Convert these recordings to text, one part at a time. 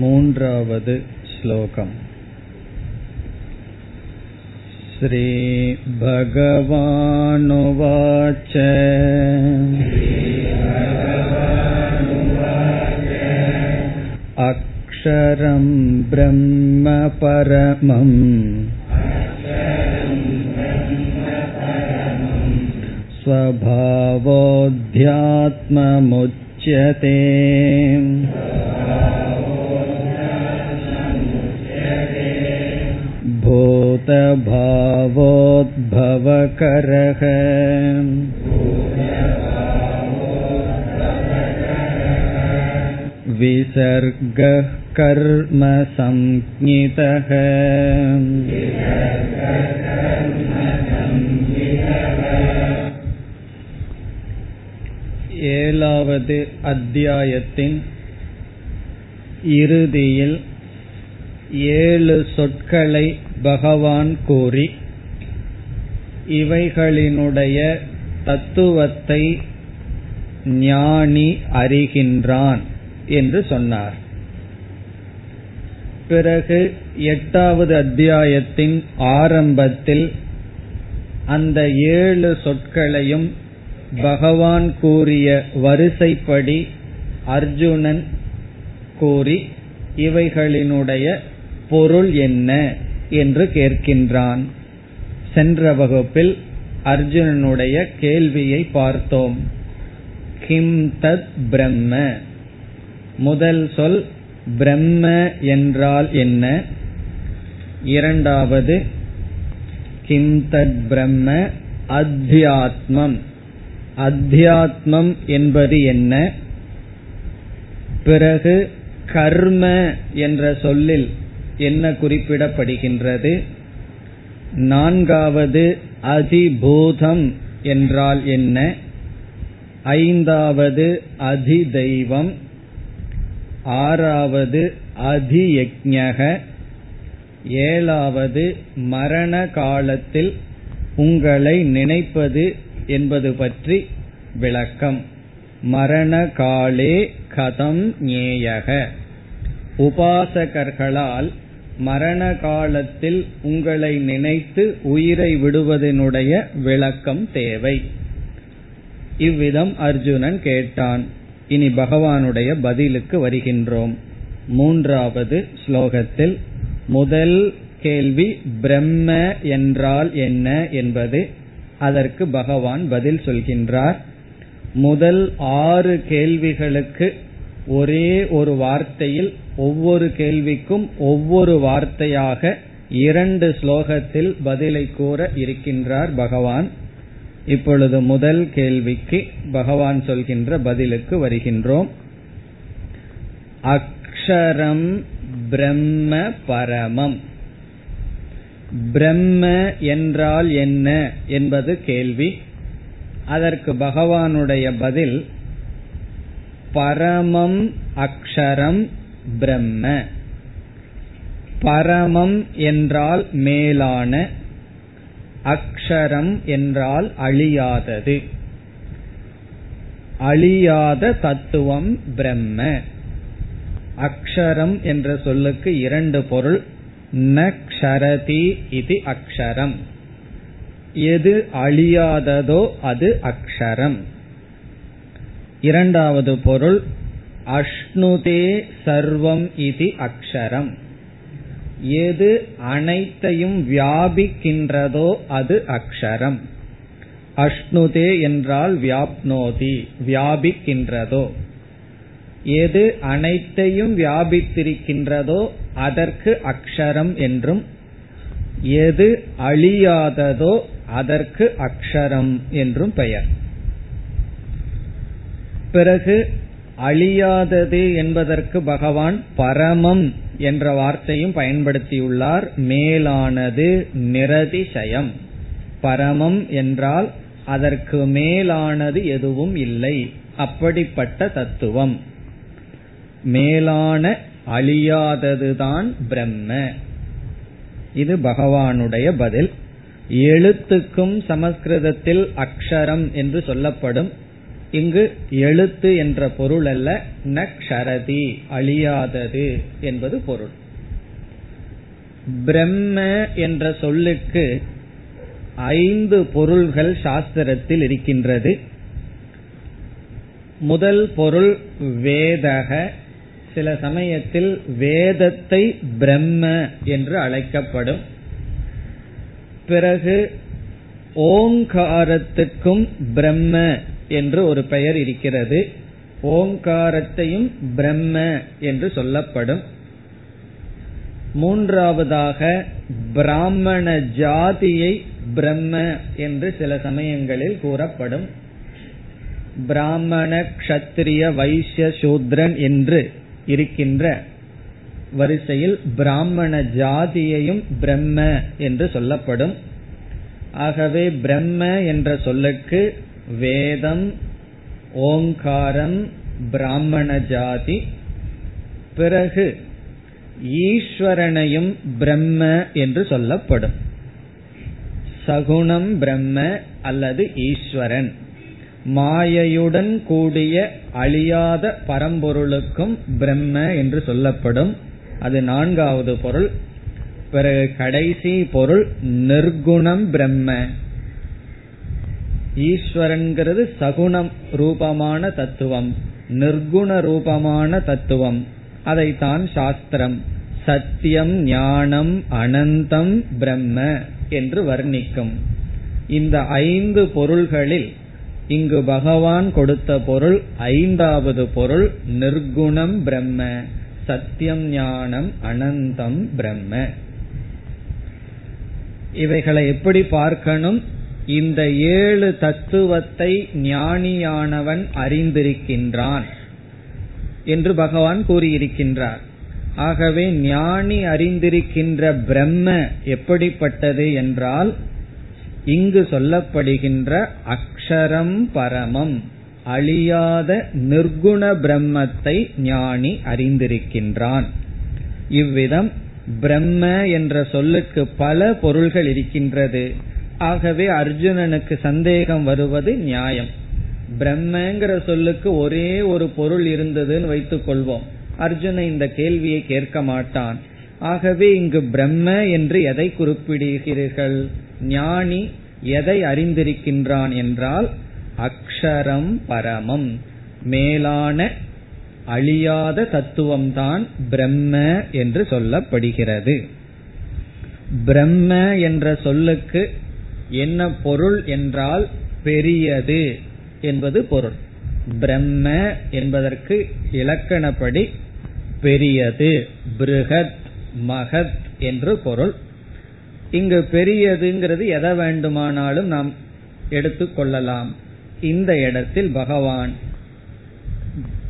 मून्रावद् श्लोकम् श्रीभगवानुवाच अक्षरं ब्रह्म परमम् स्वभावोऽध्यात्ममुच्यते भूतभावोद्भवकरः विसर्गः कर्मसञ्ज्ञितः ஏழாவது அத்தியாயத்தின் இறுதியில் ஏழு சொற்களை பகவான் கூறி இவைகளினுடைய தத்துவத்தை ஞானி அறிகின்றான் என்று சொன்னார். பிறகு எட்டாவது அத்தியாயத்தின் ஆரம்பத்தில் அந்த ஏழு சொற்களையும் பகவான் கூறிய வரிசைப்படி அர்ஜுனன் கூறி இவைகளினுடைய பொருள் என்ன? என்று கேட்கின்றான். சென்ற வகுப்பில் அர்ஜுனனுடைய கேள்வியை பார்த்தோம். கிம் தத் பிரம்ம? முதல் சொல் பிரம்ம என்றால் என்ன? இரண்டாவது கிம் தத் பிரம்ம அத்தியாத்மம்? அத்தியாத்மம் என்பது என்ன? பிறகு கர்ம என்ற சொல்லில் என்ன குறிப்பிடப்படுகின்றது? நான்காவது அதிபூதம் என்றால் என்ன? ஐந்தாவது அதிதெய்வம். ஆறாவது அதியக்ஞக. ஏழாவது மரண காலத்தில் உங்களை நினைப்பது என்பது பற்றி விளக்கம். மரண காலே கதம் ஞேயக. உபாசகர்களால் மரண காலத்தில் உங்களை நினைத்து உயிரை விடுவதனுடைய விளக்கம் தேவை. இவ்விதம் அர்ஜுனன் கேட்டான். இனி பகவானுடைய பதிலுக்கு வருகின்றோம். மூன்றாவது ஸ்லோகத்தில் முதல் கேள்வி பிரம்ம என்றால் என்ன என்பது. அதற்கு பகவான் பதில் சொல்கின்றார். முதல் ஆறு கேள்விகளுக்கு ஒரே ஒரு வார்த்தையில் ஒவ்வொரு கேள்விக்கும் ஒவ்வொரு வார்த்தையாக இரண்டு ஸ்லோகத்தில் பதிலை கூற இருக்கின்றார் பகவான். இப்பொழுது முதல் கேள்விக்கு பகவான் சொல்கின்ற பதிலுக்கு வருகின்றோம். அக்ஷரம் பிரம்ம பரமம். பிரம்ம என்றால் என்ன என்பது கேள்வி. அதற்கு பகவானுடைய பதில் பரமம் அக்ஷரம் பிரம்ம. பரமம் என்றால் மேலான அக்ஷரம் என்றால் அழியாதது. அழியாத தத்துவம் பிரம்ம. அக்ஷரம் என்ற சொல்லுக்கு இரண்டு பொருள் நக்ஷரதி இது அக்ஷரம். எது அழியாததோ அது அக்ஷரம். இரண்டாவது பொருள் அஷ்ணுதே சர்வம் இது அக்ஷரம். எது அனைத்தையும் வியாபிக்கின்றதோ அது அக்ஷரம். அஷ்ணுதே என்றால் வியாப்னோதி வியாபிக்கின்றதோ. எது அனைத்தையும் வியாபித்திருக்கின்றதோ அதற்கு அக்ஷரம் என்றும் எது அழியாததோ அதற்கு அக்ஷரம் என்றும் பெயர். பிறகு அழியாதது என்பதற்கு பகவான் பரமம் என்ற வார்த்தையும் பயன்படுத்தியுள்ளார். மேலானது நிரதிசயம். பரமம் என்றால் அதற்கு மேலானது எதுவும் இல்லை. அப்படிப்பட்ட தத்துவம். மேலான அழியாததுதான் பிரம்ம. இது பகவானுடைய பதில். எழுத்துக்கும் சமஸ்கிருதத்தில் அக்ஷரம் என்று சொல்லப்படும் இங்கு எழுத்து என்ற பொருள் அல்ல நக்ஷரதி அழியாதது என்பது பொருள். பிரம்ம என்ற சொல்லுக்கு ஐந்து பொருள்கள் சாஸ்திரத்தில் இருக்கின்றது. முதல் பொருள் வேதக சில சமயத்தில் வேதத்தை பிரம்ம என்று அழைக்கப்படும். பிறகு ஓங்காரத்துக்கும் பிரம்ம என்று ஒரு பெயர் இருக்கிறது. ஓங்காரத்தையும் பிரம்ம என்று சொல்லப்படும். மூன்றாவதாக பிராமண ஜாதியை பிரம்ம என்று சில சமயங்களில் கூறப்படும். பிராமண கஷத்திரிய வைசிய சூத்ரன் என்று இருக்கின்ற வரிசையில் பிராமண ஜாதியையும் பிரம்ம என்று சொல்லப்படும். ஆகவே பிரம்ம என்ற சொல்லுக்கு வேதம் ஓங்காரம் பிராமண ஜாதி பிறகு ஈஸ்வரனையும் பிரம்ம என்று சொல்லப்படும். சகுணம் பிரம்ம அல்லது ஈஸ்வரன். மாயையுடன் கூடிய அழியாத பரம்பொருளுக்கும் பிரம்ம என்று சொல்லப்படும். அது நான்காவது பொருள். பிறகு கடைசி பொருள் நிர்குணம் பிரம்ம. ஈஸ்வரன்கிறது சகுணம் ரூபமான தத்துவம் நிர்குண ரூபமான தத்துவம். அதைத்தான் சாஸ்திரம். சத்தியம் ஞானம் அனந்தம் பிரம்ம என்று வர்ணிக்கும். இந்த ஐந்து பொருள்களில் இங்கு பகவான் கொடுத்த பொருள் ஐந்தாவது பொருள் நிர்குணம் பிரம்ம சத்தியம் ஞானம் அனந்தம் பிரம்ம. இவைகளை எப்படி பார்க்கணும்? இந்த ஏழு தத்துவத்தை ஞானியானவன் அறிந்திருக்கின்றான் என்று பகவான் கூறியிருக்கின்றார். ஆகவே ஞானி அறிந்திருக்கின்ற பிரம்ம எப்படிப்பட்டது என்றால் இங்கு சொல்லப்படுகின்ற அக்ஷரம் பரமம் அழியாத நிர்குண பிரம்மத்தை ஞானி அறிந்திருக்கின்றான். இவ்விதம் பிரம்ம என்ற சொல்லுக்கு பல பொருள்கள் இருக்கின்றது. ஆகவே அர்ஜுனனுக்கு சந்தேகம் வருவது நியாயம். பிரம்மங்கிற சொல்லுக்கு ஒரே ஒரு பொருள் இருந்ததுன்னு வைத்துக் கொள்வோம். அர்ஜுன இந்த கேள்வியை கேட்க மாட்டான். ஆகவே இங்கு பிரம்ம என்று எதை குறிப்பிடுகிறீர்கள்? ஞானி எதை அறிந்திருக்கின்றான் என்றால் அக்ஷரம் பரமம். மேலான அழியாத தத்துவம்தான் பிரம்ம என்று சொல்லப்படுகிறது. பிரம்ம என்ற சொல்லுக்கு என்ன பொருள் என்றால் பெரியது என்பது பொருள். பிரம்ம என்பதற்கு இலக்கணப்படி பெரியது பிருகத் மகத் என்று பொருள். இங்கு பெரியதுங்கிறது எதை வேண்டுமானாலும் நாம் எடுத்துக்கொள்ளலாம் இந்த இடத்தில் பகவான்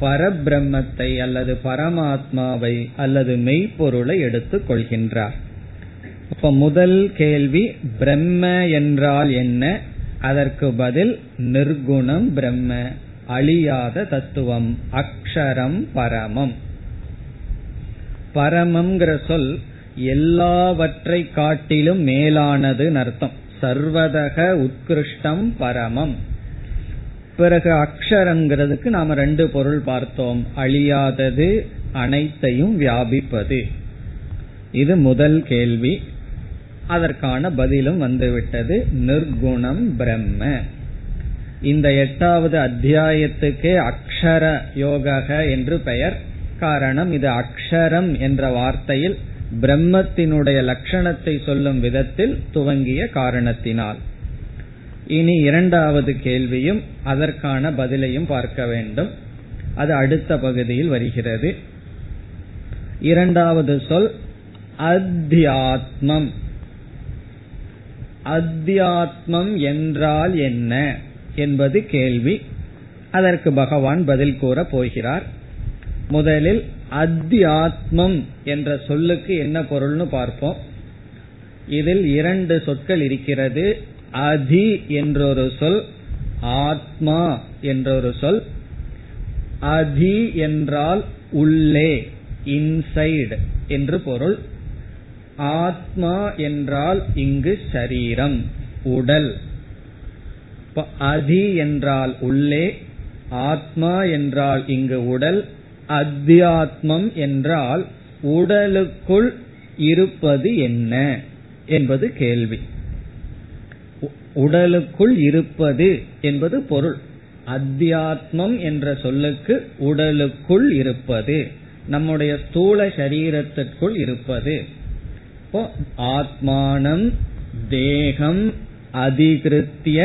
பரபிரம்மத்தை அல்லது பரமாத்மாவை அல்லது மெய்ப்பொருளை எடுத்துக் கொள்கின்றார். இப்ப முதல் கேள்வி பிரம்ம என்றால் என்ன? அதற்கு பதில் நிர்குணம் பிரம்ம அழியாத தத்துவம் அக்ஷரம் பரமம். பரமம்ங்கிற சொல் எல்லாவற்றை காட்டிலும் மேலானது அர்த்தம். சர்வதக உத்கிருஷ்டம் பரமம். பிறகு அக்ஷரங்கிறதுக்கு நாம ரெண்டு பொருள் பார்த்தோம். அழியாதது அனைத்தையும் வியாபிப்பது. இது முதல் கேள்வி. அதற்கான பதிலும் வந்துவிட்டது. நிர்குணம் பிரம்ம. இந்த எட்டாவது அத்தியாயத்துக்கே அக்ஷர யோக என்று பெயர். காரணம் இது அக்ஷரம் என்ற வார்த்தையில் பிரம்மத்தினுடைய லட்சணத்தை சொல்லும் விதத்தில் துவங்கிய காரணத்தினால். இனி இரண்டாவது கேள்வியும் அதற்கான பதிலையும் பார்க்க வேண்டும். அது அடுத்த பகுதியில் வருகிறது. இரண்டாவது சொல் அத்தியாத்மம். அத்தியாத்மம் என்றால் என்ன என்பது கேள்வி. அதற்கு பகவான் பதில் கூற போகிறார். முதலில் அத்தியாத்மம் என்ற சொல்லுக்கு என்ன பொருள்னு பார்ப்போம். இதில் இரண்டு சொற்கள் இருக்கிறது. அதி என்றொரு சொல் ஆத்மா என்றொரு சொல். அதி என்றால் உள்ளே இன்சைடு என்று பொருள். ஆத்மா என்றால் இங்கு சரீரம் உடல். அதி என்றால் உள்ளே ஆத்மா என்றால் இங்கு உடல் அத்தியாத்மம் என்றால் உடலுக்குள் இருப்பது என்ன என்பது கேள்வி. உடலுக்குள் இருப்பது என்பது பொருள். அத்தியாத்மம் என்ற சொல்லுக்கு உடலுக்குள் இருப்பது நம்முடைய ஸ்தூல சரீரத்திற்குள் இருப்பது. இப்போ ஆத்மானம் தேகம் அதிகிருத்திய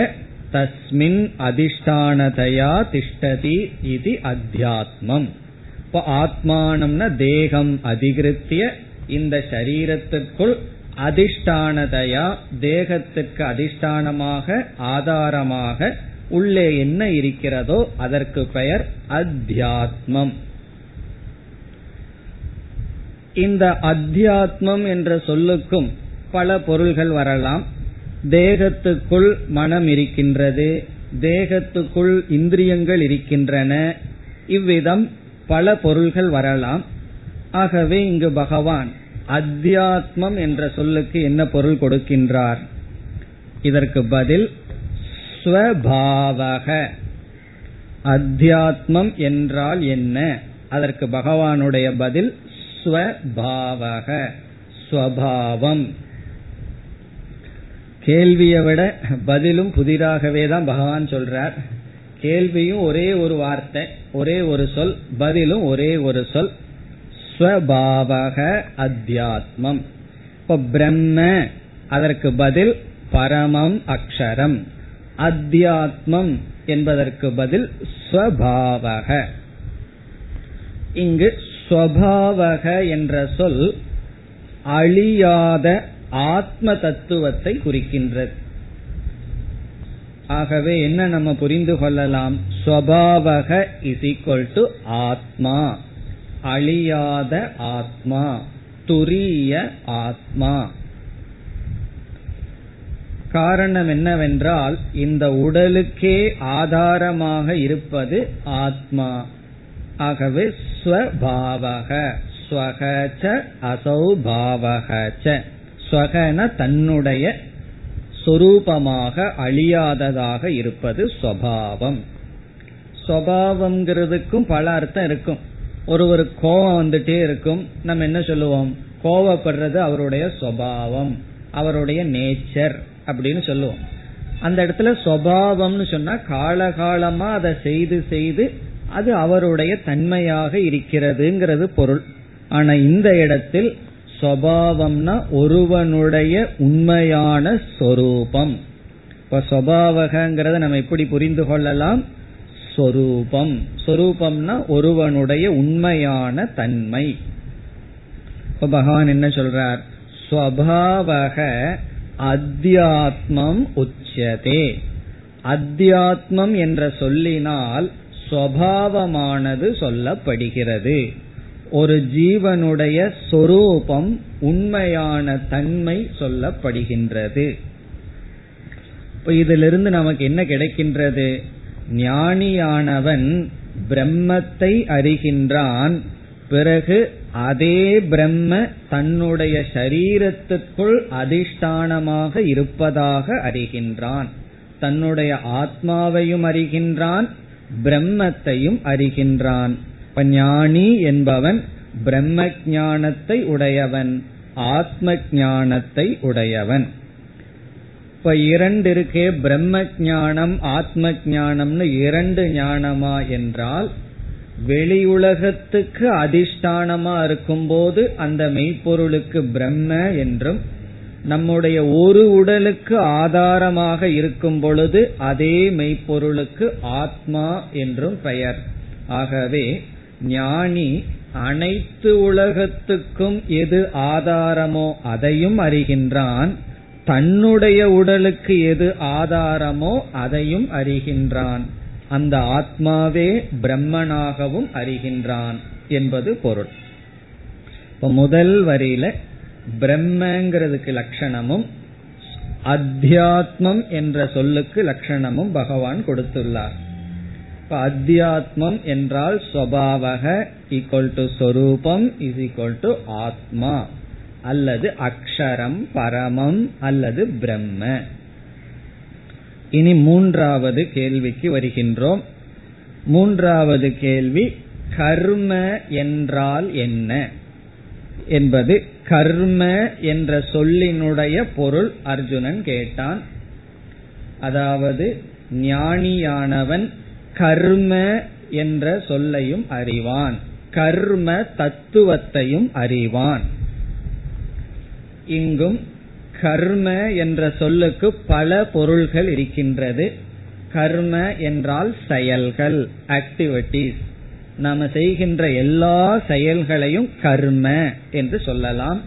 தஸ்மின் அதிஷ்டானதையா திஷ்டதி இது அத்தியாத்மம். இப்போ ஆத்மானம்னா தேகம் அதிகிருத்திய இந்த சரீரத்திற்குள் அதிஷ்டானதையா தேகத்துக்கு அதிஷ்டானமாக ஆதாரமாக உள்ளே என்ன இருக்கிறதோ அதற்கு பெயர் அத்தியாத்மம். இந்த அத்தியாத்மம் என்ற சொல்லுக்கும் பல பொருள்கள் வரலாம். தேகத்துக்குள் மனம் இருக்கின்றது. தேகத்துக்குள் இந்திரியங்கள் இருக்கின்றன. இவ்விதம் பல பொருள்கள் வரலாம். ஆகவே இங்கு பகவான் அத்தியாத்மம் என்ற சொல்லுக்கு என்ன பொருள் கொடுக்கின்றார்? இதற்கு பதில் ஸ்வபாவக. அத்தியாத்மம் என்றால் என்ன? அதற்கு பகவானுடைய பதில் ஸ்வபாவக ஸ்வபாவம். கேள்வியை விட பதிலும் புதிராகவே தான் பகவான் சொல்றார். கேள்வியும் ஒரே ஒரு வார்த்தை ஒரே ஒரு சொல் பதிலும் ஒரே ஒரு சொல் ஸ்வபாவக அத்தியாத்மம். இப்போ பிரம்ம அதற்கு பதில் பரமம் அக்ஷரம். அத்தியாத்மம் என்பதற்கு பதில் ஸ்வபாவக. இங்கு ஸ்வபாவக என்ற சொல் அழியாத ஆத்ம தத்துவத்தை குறிக்கின்றது. ஆகவே என்ன நம்ம புரிந்து கொள்ளலாம்? ஸ்வபாவக இஸ் ஈக்வல் டு ஆத்மா. அழியாத ஆத்மா. துரிய ஆத்மா. காரணம் என்னவென்றால் இந்த உடலுக்கே ஆதாரமாக இருப்பது ஆத்மா. ஆகவே ஸ்வபாவக. ஸ்வகச்ச அசௌபாவகச்ச ஸ்வகன தன்னுடைய சொரூபமாக அழியாததாக இருப்பது ஸ்வபாவம். ஸ்வபாவம்ங்கிறதுக்கும் பல அர்த்தம் இருக்கும். ஒருவர் கோபம் வந்துட்டே இருக்கும். நம்ம என்ன சொல்லுவோம்? கோவப்படுறது அவருடைய சுவாவம் அவருடைய நேச்சர் அப்படின்னு சொல்லுவோம். அந்த இடத்துல சுவாவம்னு சொன்னா காலகாலமா அதை செய்து செய்து அது அவருடைய தன்மையாக இருக்கிறதுங்கிறது பொருள். ஆனா இந்த இடத்தில் சபாவம்னா ஒருவனுடைய உண்மையான சொரூபம். இப்ப சுவாவகங்கிறத நம்ம எப்படி புரிந்து கொள்ளலாம்? சொரூபம். சொரூபம்னா ஒருவனுடைய உண்மையான தன்மை. இப்ப பகவான் என்ன சொல்றார்? ஸ்வபாவக அத்தியாத்மம் உச்சதே. அத்தியாத்மம் என்ற சொல்லினால் ஸ்வபாவமானது சொல்லப்படுகிறது. ஒரு ஜீவனுடைய சொரூபம் உண்மையான தன்மை சொல்லப்படுகின்றது. இப்ப இதிலிருந்து நமக்கு என்ன கிடைக்கின்றது? ஞானியானவன் பிரம்மத்தை அறிகின்றான். பிறகு அதே பிரம்ம தன்னுடைய சரீரத்துக்குள் அதிஷ்டானமாக இருப்பதாக அறிகின்றான். தன்னுடைய ஆத்மாவையும் அறிகின்றான். பிரம்மத்தையும் அறிகின்றான். ஞானி என்பவன் பிரம்ம ஞானத்தை உடையவன் ஆத்ம ஞானத்தை உடையவன். இப்ப இரண்டு இருக்கே பிரம்ம ஞானம் ஆத்ம ஞானம்னு இரண்டு ஞானமா என்றால் வெளி உலகத்துக்கு அதிஷ்டானமா இருக்கும்போது அந்த மெய்ப்பொருளுக்கு பிரம்ம என்றும் நம்முடைய ஒரு உடலுக்கு ஆதாரமாக இருக்கும் பொழுது அதே மெய்ப்பொருளுக்கு ஆத்மா என்றும் பெயர். ஆகவே ஞானி அனைத்து உலகத்துக்கும் எது ஆதாரமோ அதையும் அறிகின்றான். தன்னுடைய உடலுக்கு எது ஆதாரமோ அதையும் அறிகின்றான். அந்த ஆத்மாவே பிரம்மனாகவும் அறிகின்றான் என்பது பொருள். இப்ப முதல் வரியில பிரம்மங்கிறதுக்கு லட்சணமும் அத்தியாத்மம் என்ற சொல்லுக்கு லட்சணமும் பகவான் கொடுத்துள்ளார். இப்ப அத்தியாத்மம் என்றால் ஸ்வபாவக ஈக்குவல் டு சொரூபம் இஸ் ஈக்குவல் டு ஆத்மா அல்லது அக்ஷரம் பரமம் அல்லது பிரம்ம. இனி மூன்றாவது கேள்விக்கு வருகின்றோம். மூன்றாவது கேள்வி கர்ம என்றால் என்ன? என்பது கர்ம என்ற சொல்லினுடைய பொருள் அர்ஜுனன் கேட்டான். அதாவது ஞானியானவன் கர்ம என்ற சொல்லையும் அறிவான். கர்ம தத்துவத்தையும் அறிவான். இங்கும் கர்ம என்ற சொல்லுக்கு பல பொருள்கள் இருக்கின்றது. கர்ம என்றால் செயல்கள் ஆக்டிவிட்டிஸ் நாம செய்கின்ற எல்லா செயல்களையும் கர்ம என்று சொல்லலாம்.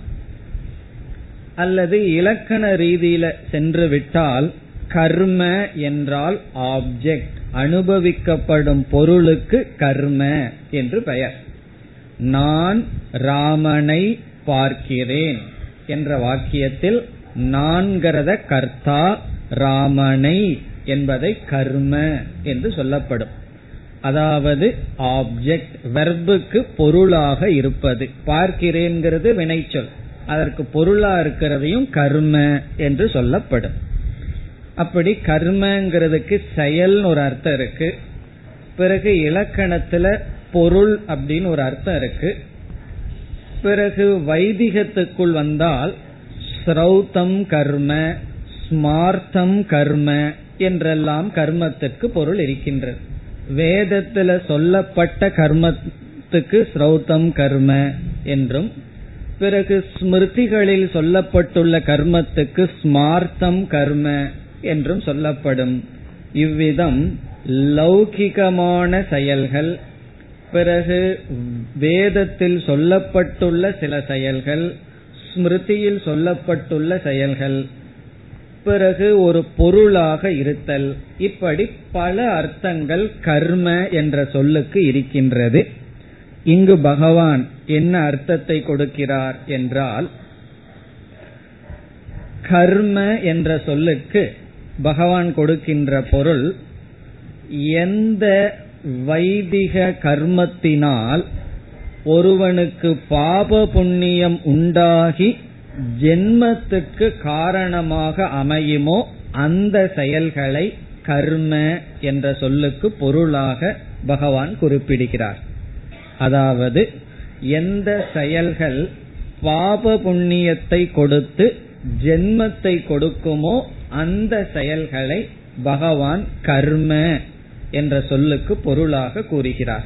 அல்லது இலக்கண ரீதியில சென்று விட்டால் கர்ம என்றால் ஆப்ஜெக்ட் அனுபவிக்கப்படும் பொருளுக்கு கர்ம என்று பெயர். நான் ராமனை பார்க்கிறேன் என்ற வாக்கியத்தில் நான்கிறத கர்த்தா ராமனை என்பதை கர்ம என்று சொல்லப்படும். அதாவது ஆப்ஜெக்ட் வெர்புக்கு பொருளாக இருப்பது. பார்க்கிறேன்கிறது வினைச்சொல். அதற்கு பொருளா இருக்கிறதையும் கர்ம என்று சொல்லப்படும். அப்படி கர்மங்கிறதுக்கு செயல் ஒரு அர்த்தம் இருக்கு. பிறகு இலக்கணத்துல பொருள் அப்படின்னு ஒரு அர்த்தம் இருக்கு. பிறகு வைதிகத்துக்குள் வந்தால் ஸ்ரௌத்தம் கர்ம ஸ்மார்த்தம் கர்ம என்றெல்லாம் கர்மத்திற்கு பொருள் இருக்கின்றது. வேதத்துல சொல்லப்பட்ட கர்மத்துக்கு ஸ்ரௌத்தம் கர்ம என்றும் பிறகு ஸ்மிருதிகளில் சொல்லப்பட்டுள்ள கர்மத்துக்கு ஸ்மார்த்தம் கர்ம என்றும் சொல்லப்படும். இவ்விதம் லௌகிகமான செயல்கள் பிறகு வேதத்தில் சொல்லப்பட்டுள்ள சில செயல்கள் ஸ்மிருதியில் சொல்லப்பட்டுள்ள செயல்கள். பிறகு ஒரு பொருளாக இருத்தல். இப்படி பல அர்த்தங்கள் கர்ம என்ற சொல்லுக்கு இருக்கின்றது. இங்கு பகவான் என்ன அர்த்தத்தை கொடுக்கிறார் என்றால் கர்ம என்ற சொல்லுக்கு பகவான் கொடுக்கின்ற பொருள் எந்த வைதிக கர்மத்தினால் ஒருவனுக்கு பாப புண்ணியம் உண்டாகி ஜென்மத்துக்கு காரணமாக அமையுமோ அந்த செயல்களை கர்ம என்ற சொல்லுக்கு பொருளாக பகவான் குறிப்பிடுகிறார். அதாவது எந்த செயல்கள் பாப புண்ணியத்தை கொடுத்து ஜென்மத்தை கொடுக்குமோ அந்த செயல்களை பகவான் கர்ம என்ற சொல்லுக்கு பொருளாக கூறுகிறார்.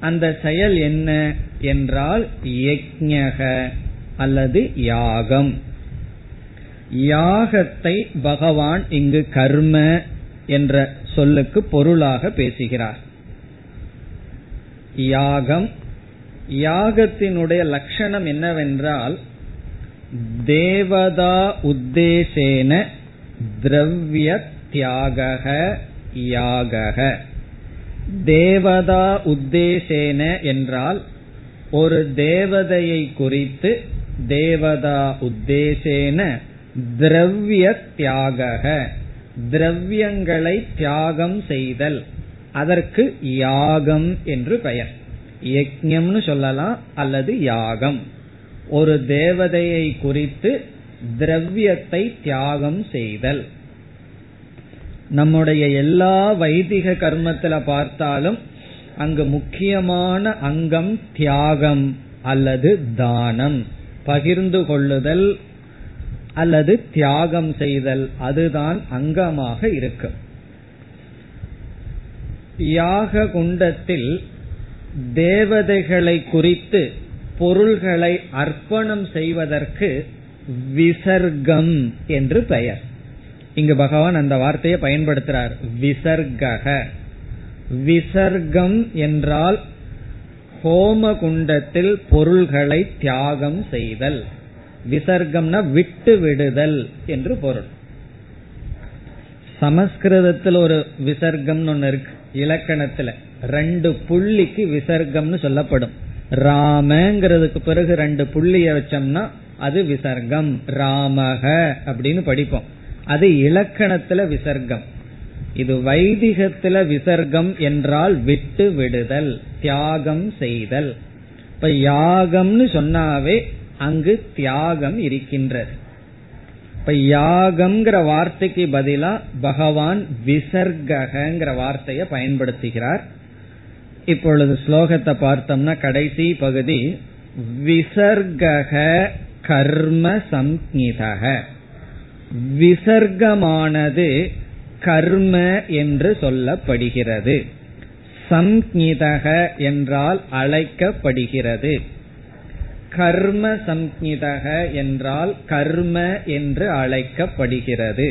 அந்த செயல் என்ன? என்றால் யக்ஞக அல்லது யாகம். யாகத்தை பகவான் இங்கு கர்ம என்ற சொல்லுக்கு பொருளாக பேசுகிறார். யாகம் யாகத்தினுடைய லட்சணம் என்னவென்றால் தேவதா உத்தேசேன திரவிய தியாக யாகக தேவதா உத்தேசேன என்றால் ஒரு தேவதையை குறித்து தேவதா உத்தேசேன திரவிய தியாக திரவியங்களை தியாகம் செய்தல். அதற்கு யாகம் என்று பெயர். யஜ்யம்னு சொல்லலாம் அல்லது யாகம். ஒரு தேவதையை குறித்து திரவியத்தை தியாகம் செய்தல். நம்முடைய எல்லா வைதிக கர்மத்துல பார்த்தாலும் அங்கு முக்கியமான அங்கம் தியாகம் அல்லது தானம். பகிர்ந்து கொள்ளுதல் அல்லது தியாகம் செய்தல் அதுதான் அங்கமாக இருக்கும் யாக குண்டத்தில் தேவதைகளை குறித்து பொருள்களை அர்ப்பணம் செய்வதற்கு விசர்க்கம் என்று பெயர். இங்கு பகவான் அந்த வார்த்தையை பயன்படுத்துறார். விசர்கக. விசர்க்கம் என்றால் ஹோம குண்டத்தில் பொருள்களை தியாகம் செய்தல். விசர்க்கம்னா விட்டு விடுதல் என்று பொருள். சமஸ்கிருதத்தில் ஒரு விசர்க்கம்னு ஒன்னு இருக்கு இலக்கணத்துல. ரெண்டு புள்ளிக்கு விசர்க்கம்னு சொல்லப்படும். ராமங்கிறதுக்கு பிறகு ரெண்டு புள்ளிய வச்சோம்னா அது விசர்க்கம். ராமக அப்படின்னு படிப்போம். அது இலக்கணத்துல விசர்க்கம். இது வைதிகத்துல விசர்க்கம் என்றால் விட்டு விடுதல் தியாகம் செய்தல். இப்ப யாகம்னு சொன்னாவே அங்கு தியாகம் இருக்கின்றது. இப்ப யாகம்ங்கிற வார்த்தைக்கு பதிலா பகவான் விசர்கங்கிற வார்த்தையை பயன்படுத்துகிறார். இப்பொழுது ஸ்லோகத்தை பார்த்தோம்னா கடைசி பகுதி விசர்கக கர்ம சம்ஹிதக. விசர்க்கமானது கர்ம என்று சொல்லப்படுகிறது. சம்ஹிதக என்றால் அழைக்கப்படுகிறது. கர்ம சம்ஹிதக என்றால் கர்ம என்று அழைக்கப்படுகிறது.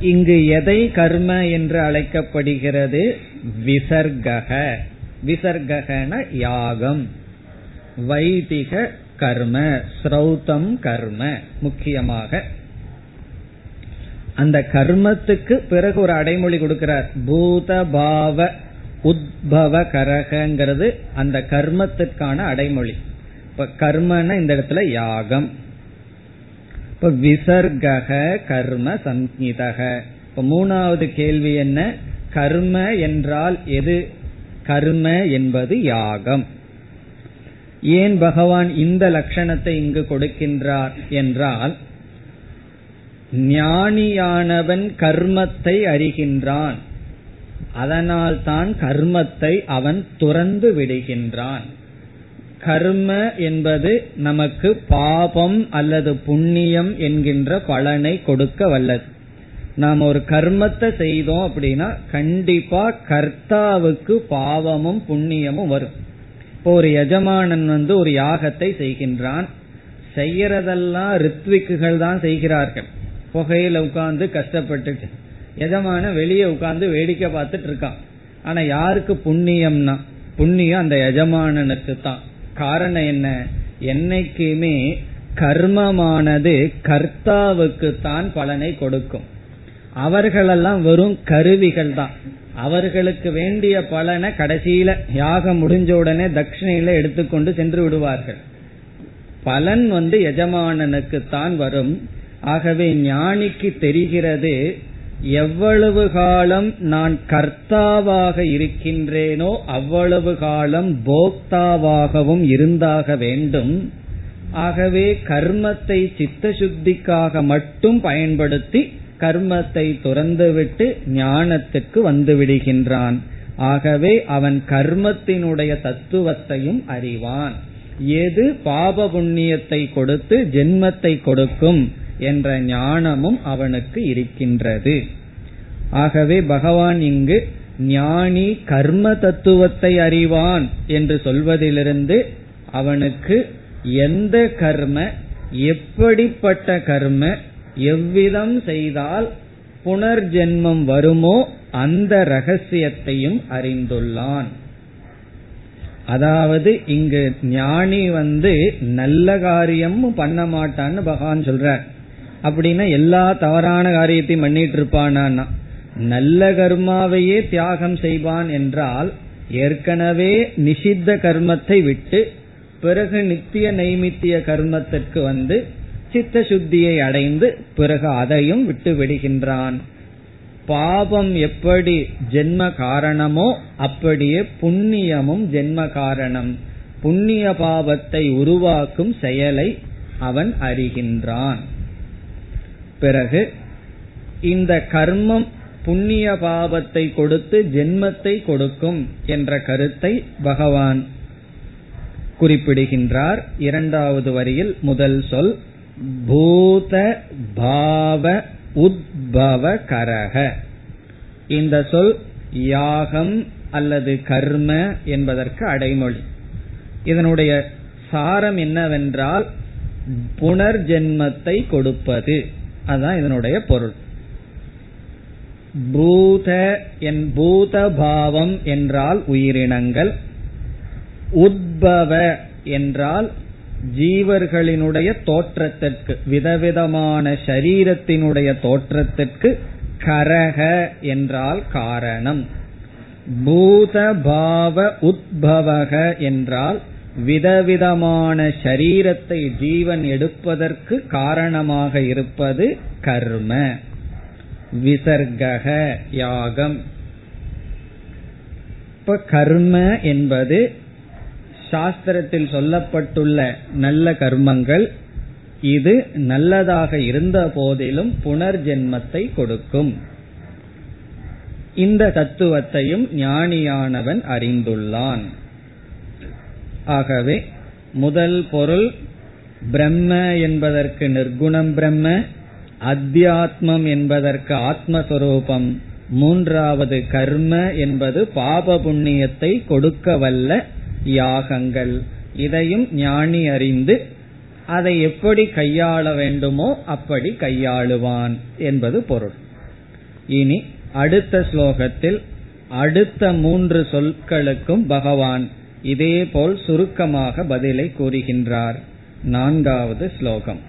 இங்கு எதை கர்ம என்று அழைக்கப்படுகிறது? விசர்கக. விசர்கன யாகம். வைதிக கர்ம ஸ்ரௌதம் கர்ம முக்கியமாக அந்த கர்மத்துக்கு பிறகு ஒரு அடைமொழி கொடுக்கிறார். பூத பாவ உத்பவ கரகங்கிறது அந்த கர்மத்திற்கான அடைமொழி. இப்ப கர்மன இந்த இடத்துல யாகம். இப்ப விசர்கக கர்ம சங்கீதக இப்ப மூணாவது கேள்வி என்ன? கர்ம என்றால் எது? கர்ம என்பது யாகம். ஏன் பகவான் இந்த லட்சணத்தை இங்கு கொடுக்கின்றார் என்றால் ஞானியானவன் கர்மத்தை அறிகின்றான். அதனால் தான் கர்மத்தை அவன் துறந்து விடுகின்றான். கர்ம என்பது நமக்கு பாபம் அல்லது புண்ணியம் என்கின்ற பலனை கொடுக்க வல்லது. நாம் ஒரு கர்மத்தை செய்தோம் அப்படின்னா கண்டிப்பா கர்த்தாவுக்கு பாவமும் புண்ணியமும் வரும். இப்போ ஒரு எஜமானன் வந்து ஒரு யாகத்தை செய்கின்றான். செய்யறதெல்லாம் ரித்விக்குகள் தான் செய்கிறார்கள். புகையில உட்கார்ந்து கஷ்டப்பட்டுட்டு எஜமான வெளியே உட்கார்ந்து வேடிக்கை பார்த்துட்டு இருக்கான். ஆனா யாருக்கு புண்ணியம்னா புண்ணியம் அந்த எஜமானனுக்கு தான். காரணம் என்ன? என்னைக்குமே கர்மமானது கர்த்தாவுக்கு தான் பலனை கொடுக்கும். அவர்களெல்லாம் வெறும் கருவிகள் தான். அவர்களுக்கு வேண்டிய பலனை கடைசியில யாகம் முடிஞ்ச உடனே தட்சிணையில எடுத்துக்கொண்டு சென்று விடுவார்கள். பலன் வந்து எஜமானனுக்கு தான் வரும். ஆகவே ஞானிக்கு தெரிகிறது எவ்வளவு காலம் நான் கர்த்தாவாக இருக்கின்றேனோ அவ்வளவு காலம் போக்தாவாகவும் இருந்தாக வேண்டும். ஆகவே கர்மத்தை சித்த சுத்திக்காக மட்டும் பயன்படுத்தி கர்மத்தை துறந்துவிட்டு ஞானத்துக்கு வந்து விடுகின்றான் ஆகவே அவன் கர்மத்தினுடைய தத்துவத்தையும் அறிவான். எது பாப புண்ணியத்தை கொடுத்து ஜென்மத்தை கொடுக்கும்? என்ற ஞானமும் அவனுக்கு இருக்கின்றது. ஆகவே பகவான் இங்கு ஞானி கர்ம தத்துவத்தை அறிவான் என்று சொல்வதிலிருந்து அவனுக்கு எந்த கர்ம எப்படிப்பட்ட கர்ம எவ்விதம் செய்தால் புனர்ஜென்மம் வருமோ அந்த ரகசியத்தையும் அறிந்துள்ளான். அதாவது இங்கு ஞானி வந்து நல்ல காரியமும் பண்ண மாட்டான்னு பகவான் சொல்றார். அப்படின்னா எல்லா தவறான காரியத்தையும் பண்ணிட்டு இருப்பானா நல்ல கர்மாவையே தியாகம் செய்வான் என்றால் ஏற்கனவே நிஷித்த கர்மத்தை விட்டு பிறகு நித்திய நைமித்திய கர்மத்திற்கு வந்து சித்த சுத்தியை அடைந்து பிறகு அதையும் விட்டு விடுகின்றான். பாபம் எப்படி ஜென்ம காரணமோ அப்படியே புண்ணியமும் ஜென்ம காரணம். புண்ணிய பாவத்தை உருவாக்கும் செயலை அவன் அறிகின்றான். பிறகு இந்த கர்மம் புண்ணிய பாவத்தை கொடுத்து ஜென்மத்தை கொடுக்கும் என்ற கருத்தை பகவான் குறிப்பிடுகின்றார். இரண்டாவது வரியில் முதல் சொல் பூத பாவ உத்பவ கரக. இந்த சொல் யாகம் அல்லது கர்ம என்பதற்கு அடைமொழி. இதனுடைய சாரம் என்னவென்றால் புனர்ஜென்மத்தை கொடுப்பது. அதுதான் இதனுடைய பொருள். பூத என் பூத பாவம் என்றால் உயிரினங்கள் உத்பவ என்றால் ஜீவர்களினுடைய தோற்றத்திற்கு விதவிதமான சரீரத்தினுடைய தோற்றத்திற்கு கரக என்றால் காரணம். பூத பாவ உத்பவக என்றால் விதவிதமான சரீரத்தை ஜீவன் எடுப்பதற்கு காரணமாக இருப்பது கர்ம. விசர்கக யாகம். இப்ப கர்ம என்பது சாஸ்திரத்தில் சொல்லப்பட்டுள்ள நல்ல கர்மங்கள். இது நல்லதாக இருந்த போதிலும் புனர்ஜென்மத்தை கொடுக்கும். இந்த தத்துவத்தையும் ஞானியானவன் அறிந்துள்ளான். ஆகவே முதல் பொருள் பிரம்ம என்பதற்கு நிர்குணம் பிரம்ம அத்தியாத்மம் என்பதற்கு ஆத்மஸ்வரூபம். மூன்றாவது கர்ம என்பது பாப புண்ணியத்தை கொடுக்க வல்ல யாகங்கள். இதையும் ஞானி அறிந்து அதை எப்படி கையாள வேண்டுமோ அப்படி கையாளுவான் என்பது பொருள். இனி அடுத்த ஸ்லோகத்தில் அடுத்த மூன்று சொற்களுக்கும் பகவான் இதேபோல் சுருக்கமாக பதிலை கூறுகின்றார் நான்காவது ஸ்லோகம்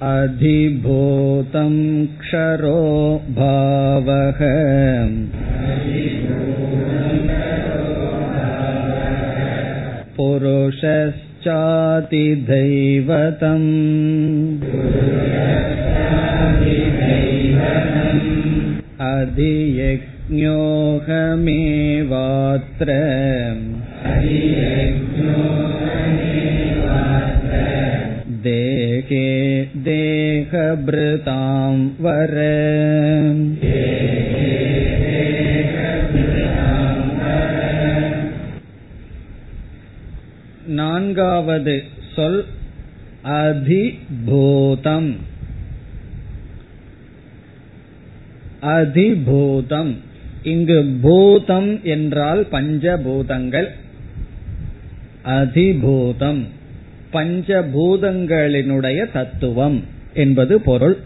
अधिभूतं क्षरो भावः पुरुषश्चातिदैवतम् अधियज्ञोऽहमेवात्र देहे देहभृतां वर நான்காவது சொல் அதிபூதம் அதிபூதம் இங்கு பூதம் என்றால் பஞ்சபூதங்கள் அதிபூதம் பஞ்சபூதங்களினுடைய தத்துவம் என்பது பொருள்.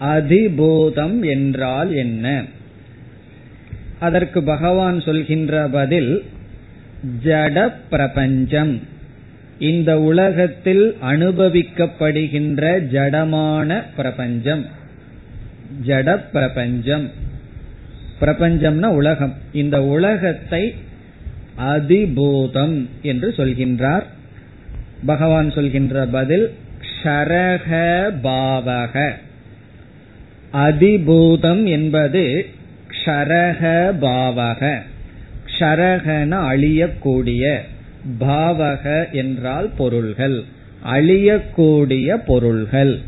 அதிபூதம் என்றால் என்ன? அதற்கு பகவான் சொல்கின்ற பதில் ஜட பிரபஞ்சம். இந்த உலகத்தில் அனுபவிக்கப்படுகின்ற ஜடமான பிரபஞ்சம் ஜட பிரபஞ்சம். பிரபஞ்சம்னா உலகம். இந்த உலகத்தை அதிபூதம் என்று சொல்கின்றார். பகவான் சொல்கின்ற பதில் ஷரக பாவக. அதிபூதம் என்பது க்ஷரக பாவக. க்ஷரகன அழியக்கூடிய பாவக என்றால் பொருள்கள். அழியக்கூடிய பொருள்கள்.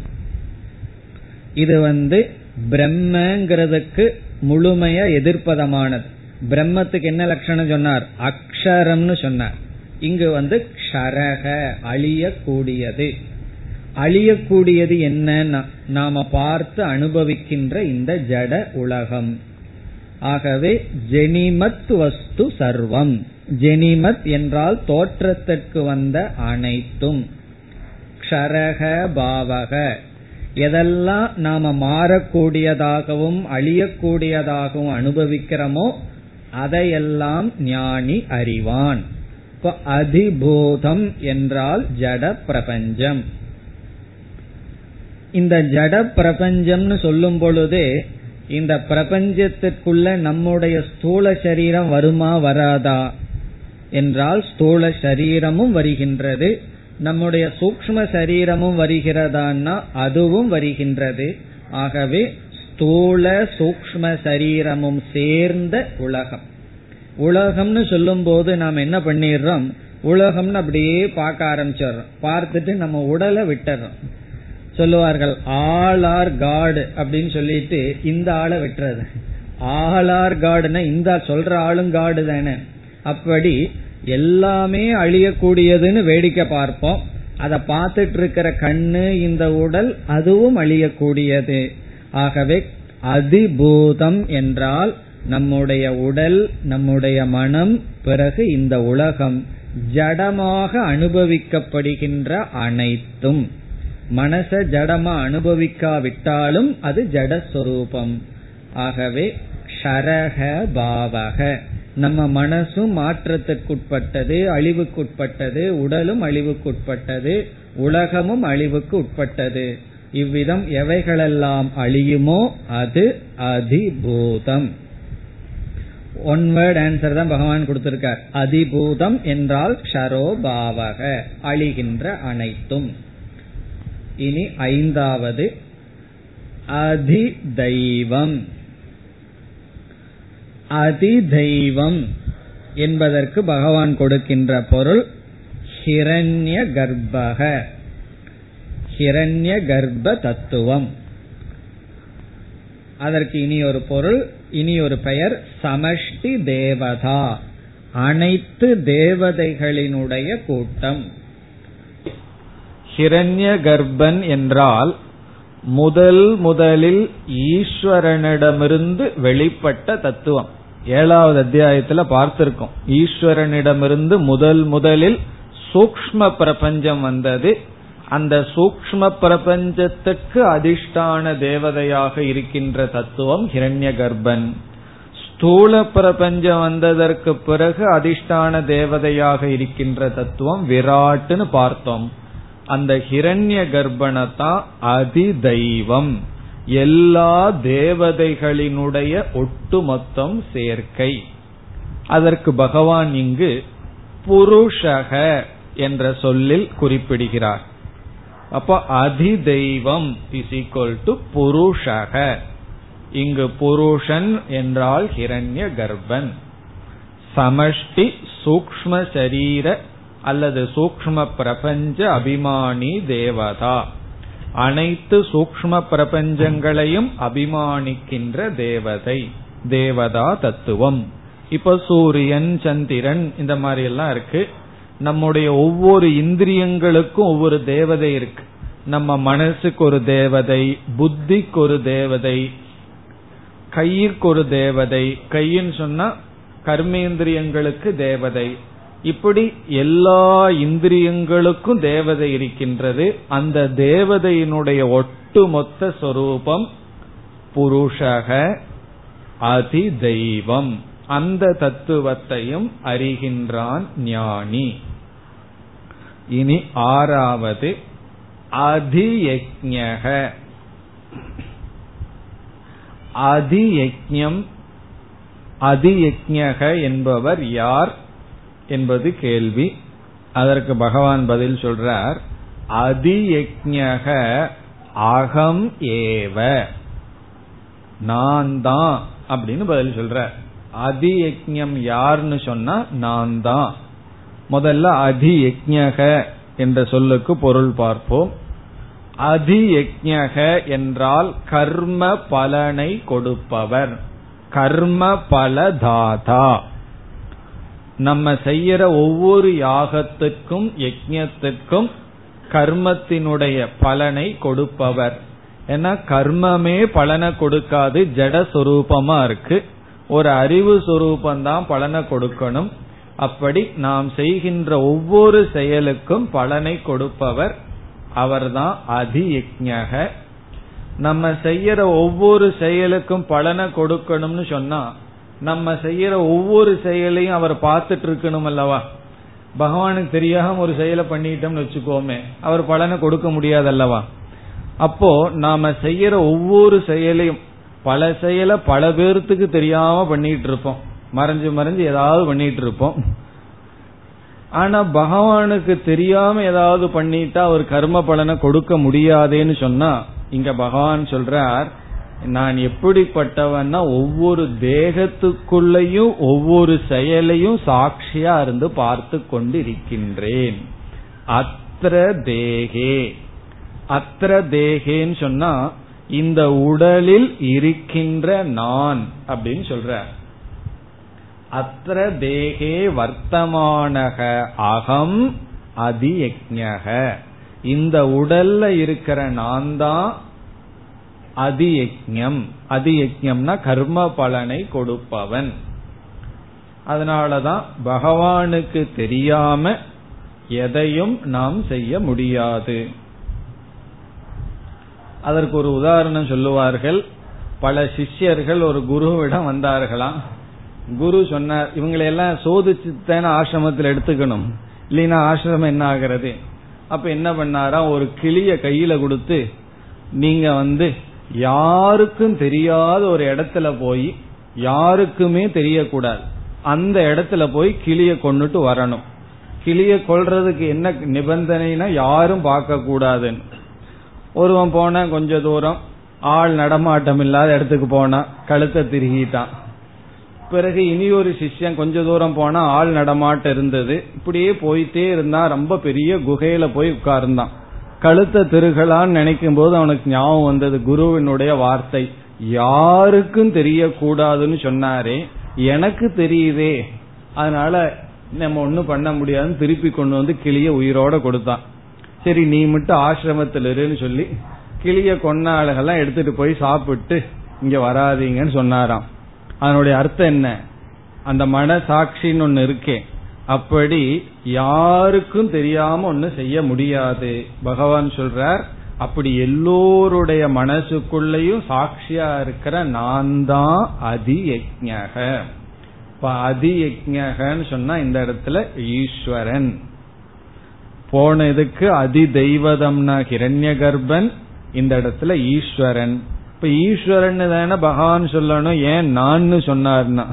இது வந்து பிரம்மங்கிறதுக்கு முழுமைய எதிர்ப்பதமானது. பிரம்மத்துக்கு என்ன லட்சணம் சொன்னார்? அக்ஷரம்னு சொன்னார். இங்கு வந்து க்ஷரக அழியக்கூடியது. அழியக்கூடியது என்ன? நாம பார்த்து அனுபவிக்கின்ற இந்த ஜட உலகம். ஆகவே ஜெனிமத் வஸ்து சர்வம். ஜெனிமத் என்றால் தோற்றத்திற்கு வந்த அனைத்தும். க்ஷரக பாவக. எதெல்லாம் நாம மாறக்கூடியதாகவும் அழியக்கூடியதாகவும் அனுபவிக்கிறோமோ அதையெல்லாம் ஞானி அறிவான். இப்ப அதிபூதம் என்றால் ஜட பிரபஞ்சம். இந்த ஜட பிரபஞ்சம்னு சொல்லும் பொழுது இந்த பிரபஞ்சத்திற்குள்ள நம்முடைய ஸ்தூல சரீரம் வருமா வராதா? என்றால் ஸ்தூல சரீரமும் வருகின்றது. நம்முடைய சூக்ம சரீரமும் வருகிறதான்னா அதுவும் வருகின்றது. ஆகவே ஸ்தூல சூக்ம சரீரமும் சேர்ந்த உலகம். உலகம்னு சொல்லும் போது நாம் என்ன பண்ணிடுறோம்? உலகம்னு அப்படியே பார்க்க ஆரம்பிச்சிடுறோம். பார்த்துட்டு நம்ம உடலை விட்டுறோம் சொல்லுவார்கள் ஆல் ஆர் காடு அப்படின்னு சொல்லிட்டு இந்த ஆளை விட்டுறது. ஆல் ஆர் காடுனா இந்த சொல்ற ஆளும் காடு தானே அப்படி எல்லாமே அழியக்கூடியதுன்னு வேடிக்கை பார்ப்போம். அதை பார்த்துட்டு இருக்கிற கண்ணு இந்த உடல் அதுவும் அழியக்கூடியது. ஆகவே அதிபூதம் என்றால் நம்முடைய உடல் நம்முடைய மனம் பிறகு இந்த உலகம். ஜடமாக அனுபவிக்கப்படுகின்ற அனைத்தும். மனச ஜடமா அனுபவிக்காவிட்டாலும் அது ஜடஸ்வரூபம். ஆகவே ஷரக பாவக நம்ம மனசும் மாற்றத்துக்குட்பட்டது அழிவுக்குட்பட்டது உடலும் அழிவுக்குட்பட்டது உலகமும் அழிவுக்கு உட்பட்டது இவ்விதம் எவைகளெல்லாம் அழியுமோ அது அதிபூதம். ஒன் வேர்ட் ஆன்சர் தான் பகவான் கொடுத்திருக்கார். அதிபூதம் என்றால் க்ஷரோபாவக அழிகின்ற அனைத்தும். இனி ஐந்தாவது அதிதெய்வம். தெய்வம் அதிதெய்வம் என்பதற்கு பகவான் கொடுக்கின்ற பொருள் ஹிரண்ய கர்ப்பக. ஹிரண்ய கர்ப்ப தத்துவம். அதற்கு இனி ஒரு பொருள் இனி ஒரு பெயர் சமஷ்டி தேவதா. அனைத்து தேவதைகளினுடைய கூட்டம். ஹிரண்ய கர்ப்பன் என்றால் முதல் முதலில் ஈஸ்வரனிடமிருந்து வெளிப்பட்ட தத்துவம். ஏழாவது அத்தியாயத்துல பார்த்திருக்கோம். ஈஸ்வரனிடமிருந்து முதல் முதலில் சூக்ம பிரபஞ்சம் வந்தது. அந்த சூக்ம பிரபஞ்சத்துக்கு அதிஷ்டான தேவதையாக இருக்கின்ற தத்துவம் ஹிரண்ய கர்ப்பன் ஸ்தூல பிரபஞ்சம் வந்ததற்கு பிறகு அதிஷ்டான தேவதையாக இருக்கின்ற தத்துவம் விராட்டுன்னு பார்த்தோம். அந்த ஹிரண்ய கர்ப்பணத்தான் அதி எல்லா தேவதைகளினுடைய ஒட்டுமொத்தம் சேர்க்கை. அதற்கு பகவான் இங்கு புருஷக என்ற சொல்லில் குறிப்பிடுகிறார். அப்ப அதிதெய்வம் இஸ் ஈக்வல் டு புருஷக. இங்கு புருஷன் என்றால் ஹிரண்ய கர்ப்பன். சமஷ்டி சூக்ம சரீர அல்லது சூக்ம பிரபஞ்ச அபிமானி தேவதா. அனைத்து சூக்ம பிரபஞ்சங்களையும் அபிமானிக்கின்ற தேவதை தேவதா தத்துவம். இப்ப சூரியன் சந்திரன் இந்த மாதிரி எல்லாம் இருக்கு. நம்முடைய ஒவ்வொரு இந்திரியங்களுக்கும் ஒவ்வொரு தேவதை இருக்கு. நம்ம மனசுக்கு ஒரு தேவதை புத்திக்கு ஒரு தேவதை கையிற்கு ஒரு தேவதை கையின்னு சொன்னா கர்மேந்திரியங்களுக்கு தேவதை இப்படி எல்லா இந்திரியங்களுக்கும் தேவதை இருக்கின்றது. அந்த தேவதையினுடைய ஒட்டுமொத்த சொரூபம் புருஷக அதி தெய்வம் அந்த தத்துவத்தையும் அறிகின்றான் ஞானி. இனி ஆறாவது அதியஜக அதியஜம் அதியஜக என்பவர் யார்? என்பது கேள்வி. அதற்கு பகவான் பதில் சொல்றார் அதியஜக அகம் ஏவ. நான் தான் அப்படின்னு பதில் சொல்ற அதியஜம் யாருன்னு சொன்னா நான் தான். முதல்ல அதியஜக என்ற சொல்லுக்கு பொருள் பார்ப்போம். அதியஜக என்றால் கர்ம பலனை கொடுப்பவர். கர்ம பலதாதா. நம்ம செய்யற ஒவ்வொரு யாகத்துக்கும் யஜ்யத்துக்கும் கர்மத்தினுடைய பலனை கொடுப்பவர். ஏன்னா கர்மமே பலனை கொடுக்காது ஜட சொரூபமா இருக்கு. ஒரு அறிவு சொரூபந்தான் பலனை கொடுக்கணும். அப்படி நாம் செய்கின்ற ஒவ்வொரு செயலுக்கும் பலனை கொடுப்பவர் அவர்தான் அதியஜக நம்ம செய்யற ஒவ்வொரு செயலுக்கும் பலனை கொடுக்கணும்னு சொன்னா நம்ம செய்யற ஒவ்வொரு செயலையும் அவர் பார்த்துட்டு இருக்கணும் அல்லவா? பகவானுக்கு தெரியாம ஒரு செயலை பண்ணிட்டோம்னு வச்சுக்கோமே அவர் பலனை கொடுக்க முடியாதல்லவா அப்போ நாம செய்யற ஒவ்வொரு செயலையும் பல செயலை பல பேர்த்துக்கு தெரியாம பண்ணிட்டு இருப்போம் மறைஞ்சு மறைஞ்சு ஏதாவது பண்ணிட்டு இருப்போம் ஆனா பகவானுக்கு தெரியாம ஏதாவது பண்ணிட்டா அவர் கர்ம பலனை கொடுக்க முடியாதேன்னு சொன்னா இங்க பகவான் சொல்றார் நான் எப்படிப்பட்டவன்னா ஒவ்வொரு தேகத்துக்குள்ளேயும் ஒவ்வொரு செயலையும் சாட்சியா இருந்து பார்த்து கொண்டு இருக்கின்றேன் அத்திர தேகே. அத்திர தேகேன்னு சொன்னா இந்த உடலில் இருக்கின்ற நான் அப்படின்னு சொல்ற. அத்திர தேகே வர்த்தமானக அகம் அதியஜக இந்த உடல்ல இருக்கிற நான் தான் அதியஜம் அதியஜம்னா கர்ம பலனை கொடுப்பவன். அதனாலதான் பகவானுக்கு தெரியாம எதையும் நாம் செய்ய முடியாது. அதற்கு ஒரு உதாரணம் சொல்லுவார்கள். பல சிஷ்யர்கள் ஒரு குருவிடம் வந்தார்களாம். குரு சொன்னார் இவங்களையெல்லாம் சோதிச்சுத்தான ஆசிரமத்தில் எடுத்துக்கணும். இல்லைன்னா ஆசிரமம் என்ன ஆகிறது? அப்ப என்ன பண்ணாரா ஒரு கிளிய கையில கொடுத்து நீங்க வந்து யாருக்கும் தெரியாத ஒரு இடத்துல போய் யாருக்குமே தெரியக்கூடாது. அந்த இடத்துல போய் கிளிய கொண்டுட்டு வரணும். கிளிய கொள்றதுக்கு என்ன நிபந்தனைனா யாரும் பார்க்க கூடாதுன்னு ஒருவன் போன கொஞ்ச தூரம் ஆள் நடமாட்டம் இல்லாத இடத்துக்கு போனா கழுத்தை திருகிட்டான். பிறகு இனி ஒரு சிஷ்யன் கொஞ்ச தூரம் போனா ஆள் நடமாட்டம் இருந்தது. இப்படியே போயிட்டே இருந்தா ரொம்ப பெரிய குகையில போய் உட்கார்ந்தான். கழுத்தை திருகலான்னு நினைக்கும் போது அவனுக்கு ஞாபகம் வந்தது குருவினுடைய வார்த்தை. யாருக்கும் தெரியக்கூடாதுன்னு சொன்னாரே எனக்கு தெரியுதே. அதனால நம்ம ஒன்னும் பண்ண முடியாதுன்னு திருப்பி கொண்டு வந்து கிளிய உயிரோட கொடுத்தான். சரி நீ மட்டும் ஆசிரமத்தில் இருன்னு சொல்லி கிளிய கொன்னாளுகெல்லாம் எடுத்துட்டு போய் சாப்பிட்டு இங்க வராதீங்கன்னு சொன்னாராம். அதனுடைய அர்த்தம் என்ன? அந்த மன சாட்சின்னு ஒன்னு இருக்கே. அப்படி யாருக்கும் தெரியாம ஒன்னு செய்ய முடியாது. பகவான் சொல்றார் அப்படி எல்லோருடைய மனசுக்குள்ளேயும் சாட்சியா இருக்கிற நான் தான் அதி யஜ்ஞக இப்ப அதி யஜ்ஞகன்னு சொன்னா இந்த இடத்துல ஈஸ்வரன். போன இதுக்கு அதி தெய்வதம்னா கிரண்ய கர்ப்பன் இந்த இடத்துல ஈஸ்வரன். இப்ப ஈஸ்வரன் தானே பகவான் சொல்லணும் ஏன் நான் சொன்னார்னா?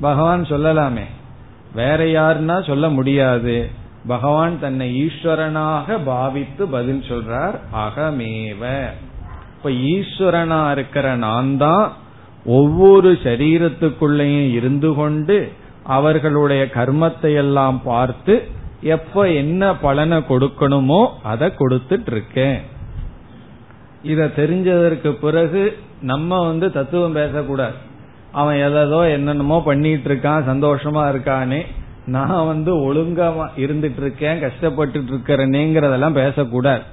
பகவான் சொல்லலாமே. வேற யாருன்னா சொல்ல முடியாது. பகவான் தன்னை ஈஸ்வரனாக பாவித்து பதில் சொல்றார் அகமேவ. இப்ப ஈஸ்வரனா இருக்கிற நான் தான் ஒவ்வொரு சரீரத்துக்குள்ளேயும் இருந்து கொண்டு அவர்களுடைய கர்மத்தை எல்லாம் பார்த்து எப்ப என்ன பலனை கொடுக்கணுமோ அதை கொடுத்துட்டு இருக்கேன். இத தெரிஞ்சதற்கு பிறகு நம்ம வந்து தத்துவம் பேசக்கூடாது. அவன் எதோ என்னென்னமோ பண்ணிட்டு இருக்கான் சந்தோஷமா இருக்கானே நான் வந்து ஒழுங்கா இருந்துட்டு இருக்கேன் கஷ்டப்பட்டு இருக்கிறேனேங்கிறதெல்லாம் பேசக்கூடாது.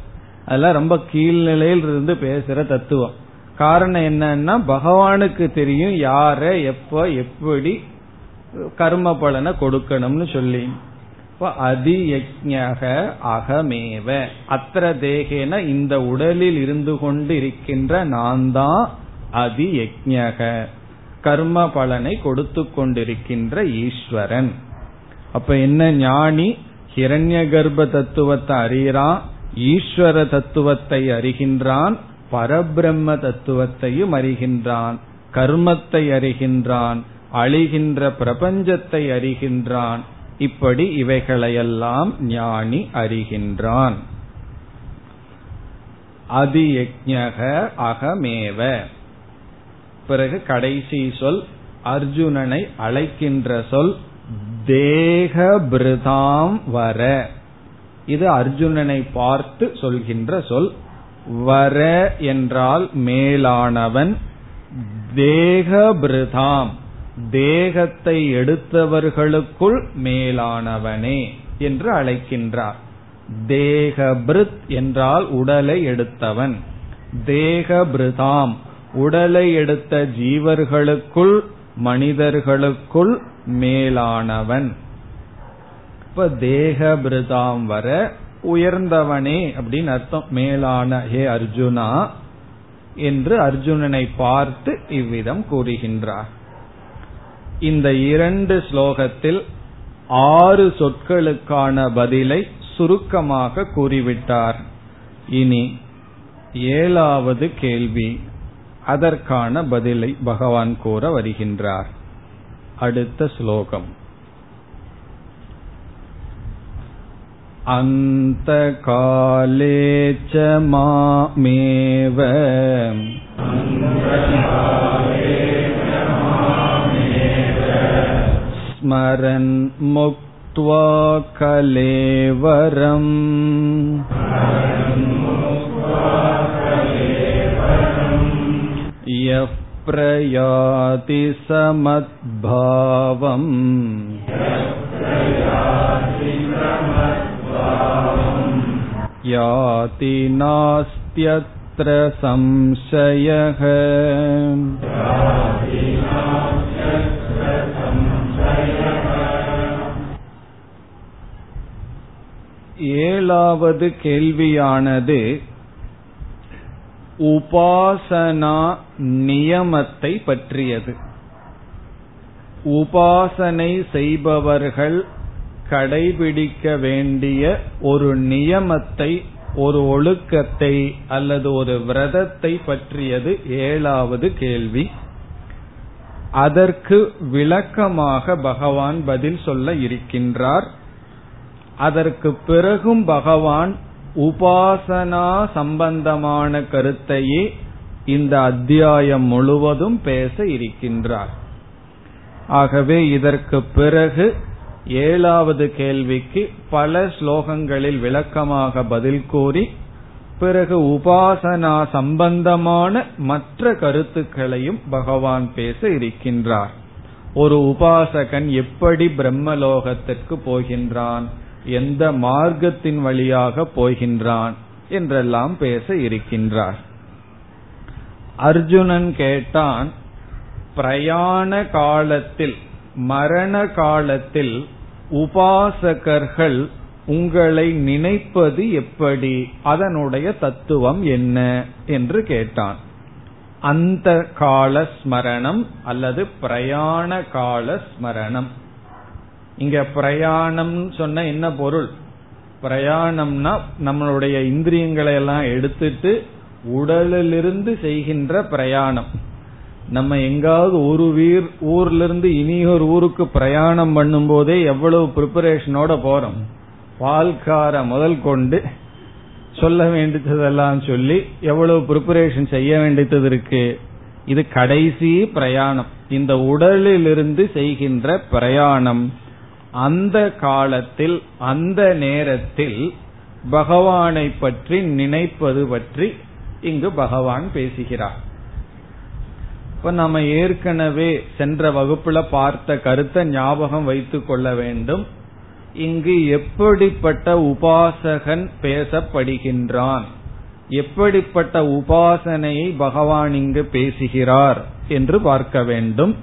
அதெல்லாம் ரொம்ப கீழ்நிலையில் இருந்து பேசுற தத்துவம். காரணம் என்னன்னா பகவானுக்கு தெரியும் யார எப்ப எப்படி கர்ம பலனை கொடுக்கணும்னு சொல்லி. அதி யஜக அகமேவ. அத்திர தேகேன இந்த உடலில் இருந்து கொண்டு இருக்கின்ற நான் தான் அதி யஜக கர்ம பலனை கொடுத்து கொண்டிருக்கின்ற ஈஸ்வரன். அப்ப என்ன ஞானி? ஹிரண்ய கர்ப்ப தத்துவத்தை அறிகிறான் ஈஸ்வர தத்துவத்தை அறிகின்றான் பரபிரம்ம தத்துவத்தையும் அறிகின்றான் கர்மத்தை அறிகின்றான் அழிகின்ற பிரபஞ்சத்தை அறிகின்றான். இப்படி இவைகளையெல்லாம் ஞானி அறிகின்றான். அதியஜக அகமேவ. பிறகு கடைசி சொல் அர்ஜுனனை அழைக்கின்ற சொல் தேக பிருதாம் வர. இது அர்ஜுனனை பார்த்து சொல்கின்ற சொல் வர என்றால் மேலானவன் தேக பிருதாம் தேகத்தை எடுத்தவர்களுக்குள் மேலானவனே என்று அழைக்கின்றார். தேகபிருத் என்றால் உடலை எடுத்தவன். தேகபிருதாம் உடலை எடுத்த ஜீவர்களுக்குள் மனிதர்களுக்குள் மேலானவன். இப்ப தேகபிருதாம் வர உயர்ந்தவனே அப்படின்னு அர்த்தம். மேலான ஹே அர்ஜுனா என்று அர்ஜுனனை பார்த்து இவ்விதம் கூறுகின்றார். இந்த இரண்டு ஸ்லோகத்தில் ஆறு சொற்களுக்கான பதிலை சுருக்கமாக கூறிவிட்டார். இனி ஏழாவது கேள்வி. அதற்கான பதிலை பகவான் கூற வருகின்றார் அடுத்த ஸ்லோகம் अन्तकाले च मामेव स्मरन् मुक्त्वा कलेवरम् यः प्रयाति समद्भावम् याति नास्त्यत्र संशयः ஏழாவது கேள்வியானது உபாசனா நியமத்தை பற்றியது. உபாசனை செய்பவர்கள் கடைபிடிக்க வேண்டிய ஒரு நியமத்தை ஒரு ஒழுக்கத்தை அல்லது ஒரு விரதத்தை பற்றியது ஏழாவது கேள்வி. அதற்கு விளக்கமாக பகவான் பதில் சொல்ல இருக்கின்றார். அதற்கு பிறகும் பகவான் உபாசனா சம்பந்தமான கருத்தையே இந்த அத்தியாயம் முழுவதும் பேச இருக்கின்றார். ஆகவே இதற்கு பிறகு ஏழாவது கேள்விக்கு பல ஸ்லோகங்களில் விளக்கமாக பதில் கூறி பிறகு உபாசனா சம்பந்தமான மற்ற கருத்துக்களையும் பகவான் பேச இருக்கின்றார். ஒரு உபாசகன் எப்படி பிரம்மலோகத்திற்கு போகின்றான்? எந்த மார்க்கத்தின் வழியாக போகின்றான் என்றெல்லாம் பேச இருக்கின்றார். அர்ஜுனன் கேட்டான் பிரயாண காலத்தில் மரண காலத்தில் உபாசகர்கள் உங்களை நினைப்பது எப்படி? அதனுடைய தத்துவம் என்ன? என்று கேட்டான். அந்த கால ஸ்மரணம் அல்லது பிரயாண கால ஸ்மரணம் இங்க பிரயாணம் சொன்ன என்ன பொருள்? பிரயாணம்னா நம்மளுடைய இந்திரியங்களை எல்லாம் எடுத்துட்டு உடலிலிருந்து செய்கின்ற பிரயாணம். நம்ம எங்காவது ஒரு வீர் ஊர்ல இருந்து இனி ஒரு ஊருக்கு பிரயாணம் பண்ணும் போதே எவ்வளவு ப்ரிப்பரேஷனோட போறோம். பால்கார முதல் கொண்டு சொல்ல வேண்டியதெல்லாம் சொல்லி எவ்வளவு ப்ரிப்பரேஷன் செய்ய வேண்டியது இருக்கு? இது கடைசி பிரயாணம். இந்த உடலிலிருந்து செய்கின்ற பிரயாணம். அந்த காலத்தில் அந்த நேரத்தில் பகவானை பற்றி நினைப்பது பற்றி இங்கு பகவான் பேசுகிறார். இப்ப நம்ம ஏற்கனவே சென்ற வகுப்புல பார்த்த கருத்தை ஞாபகம் வைத்துக் கொள்ள வேண்டும். இங்கு எப்படிப்பட்ட உபாசகன் பேசப்படுகின்றான்? எப்படிப்பட்ட உபாசனையை பகவான் இங்கு பேசுகிறார் என்று பார்க்க வேண்டும்.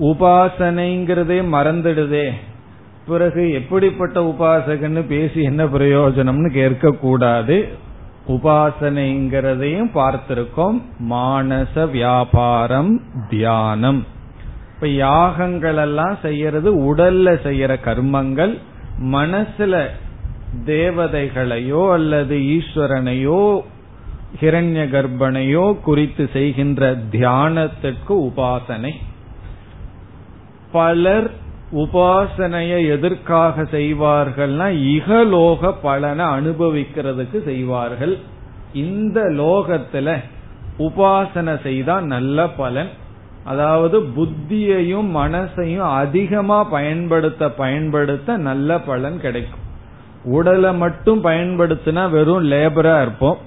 உபாசனைங்கிறதே மறந்துடுதே. பிறகு எப்படிப்பட்ட உபாசகன்னு பேசி என்ன பிரயோஜனம்னு கேட்க கூடாது உபாசனைங்கிறதையும் பார்த்திருக்கோம். மானச வியாபாரம் தியானம். இப்ப யாகங்கள் எல்லாம் செய்யறது உடல்ல செய்யற கர்மங்கள். மனசுல தேவதைகளையோ அல்லது ஈஸ்வரனையோ ஹிரண்ய கர்ப்பனையோ குறித்து செய்கின்ற தியானத்திற்கு உபாசனை. பலர் உபாசனையை எதற்காக செய்வார்கள்னா இகலோக பலனை அனுபவிக்கிறதுக்கு செய்வார்கள். இந்த லோகத்துல உபாசனை செய்தா நல்ல பலன். அதாவது புத்தியையும் மனசையும் அதிகமா பயன்படுத்த பயன்படுத்த நல்ல பலன் கிடைக்கும். உடலை மட்டும் பயன்படுத்தினா வெறும் லேபரா இருப்போம்.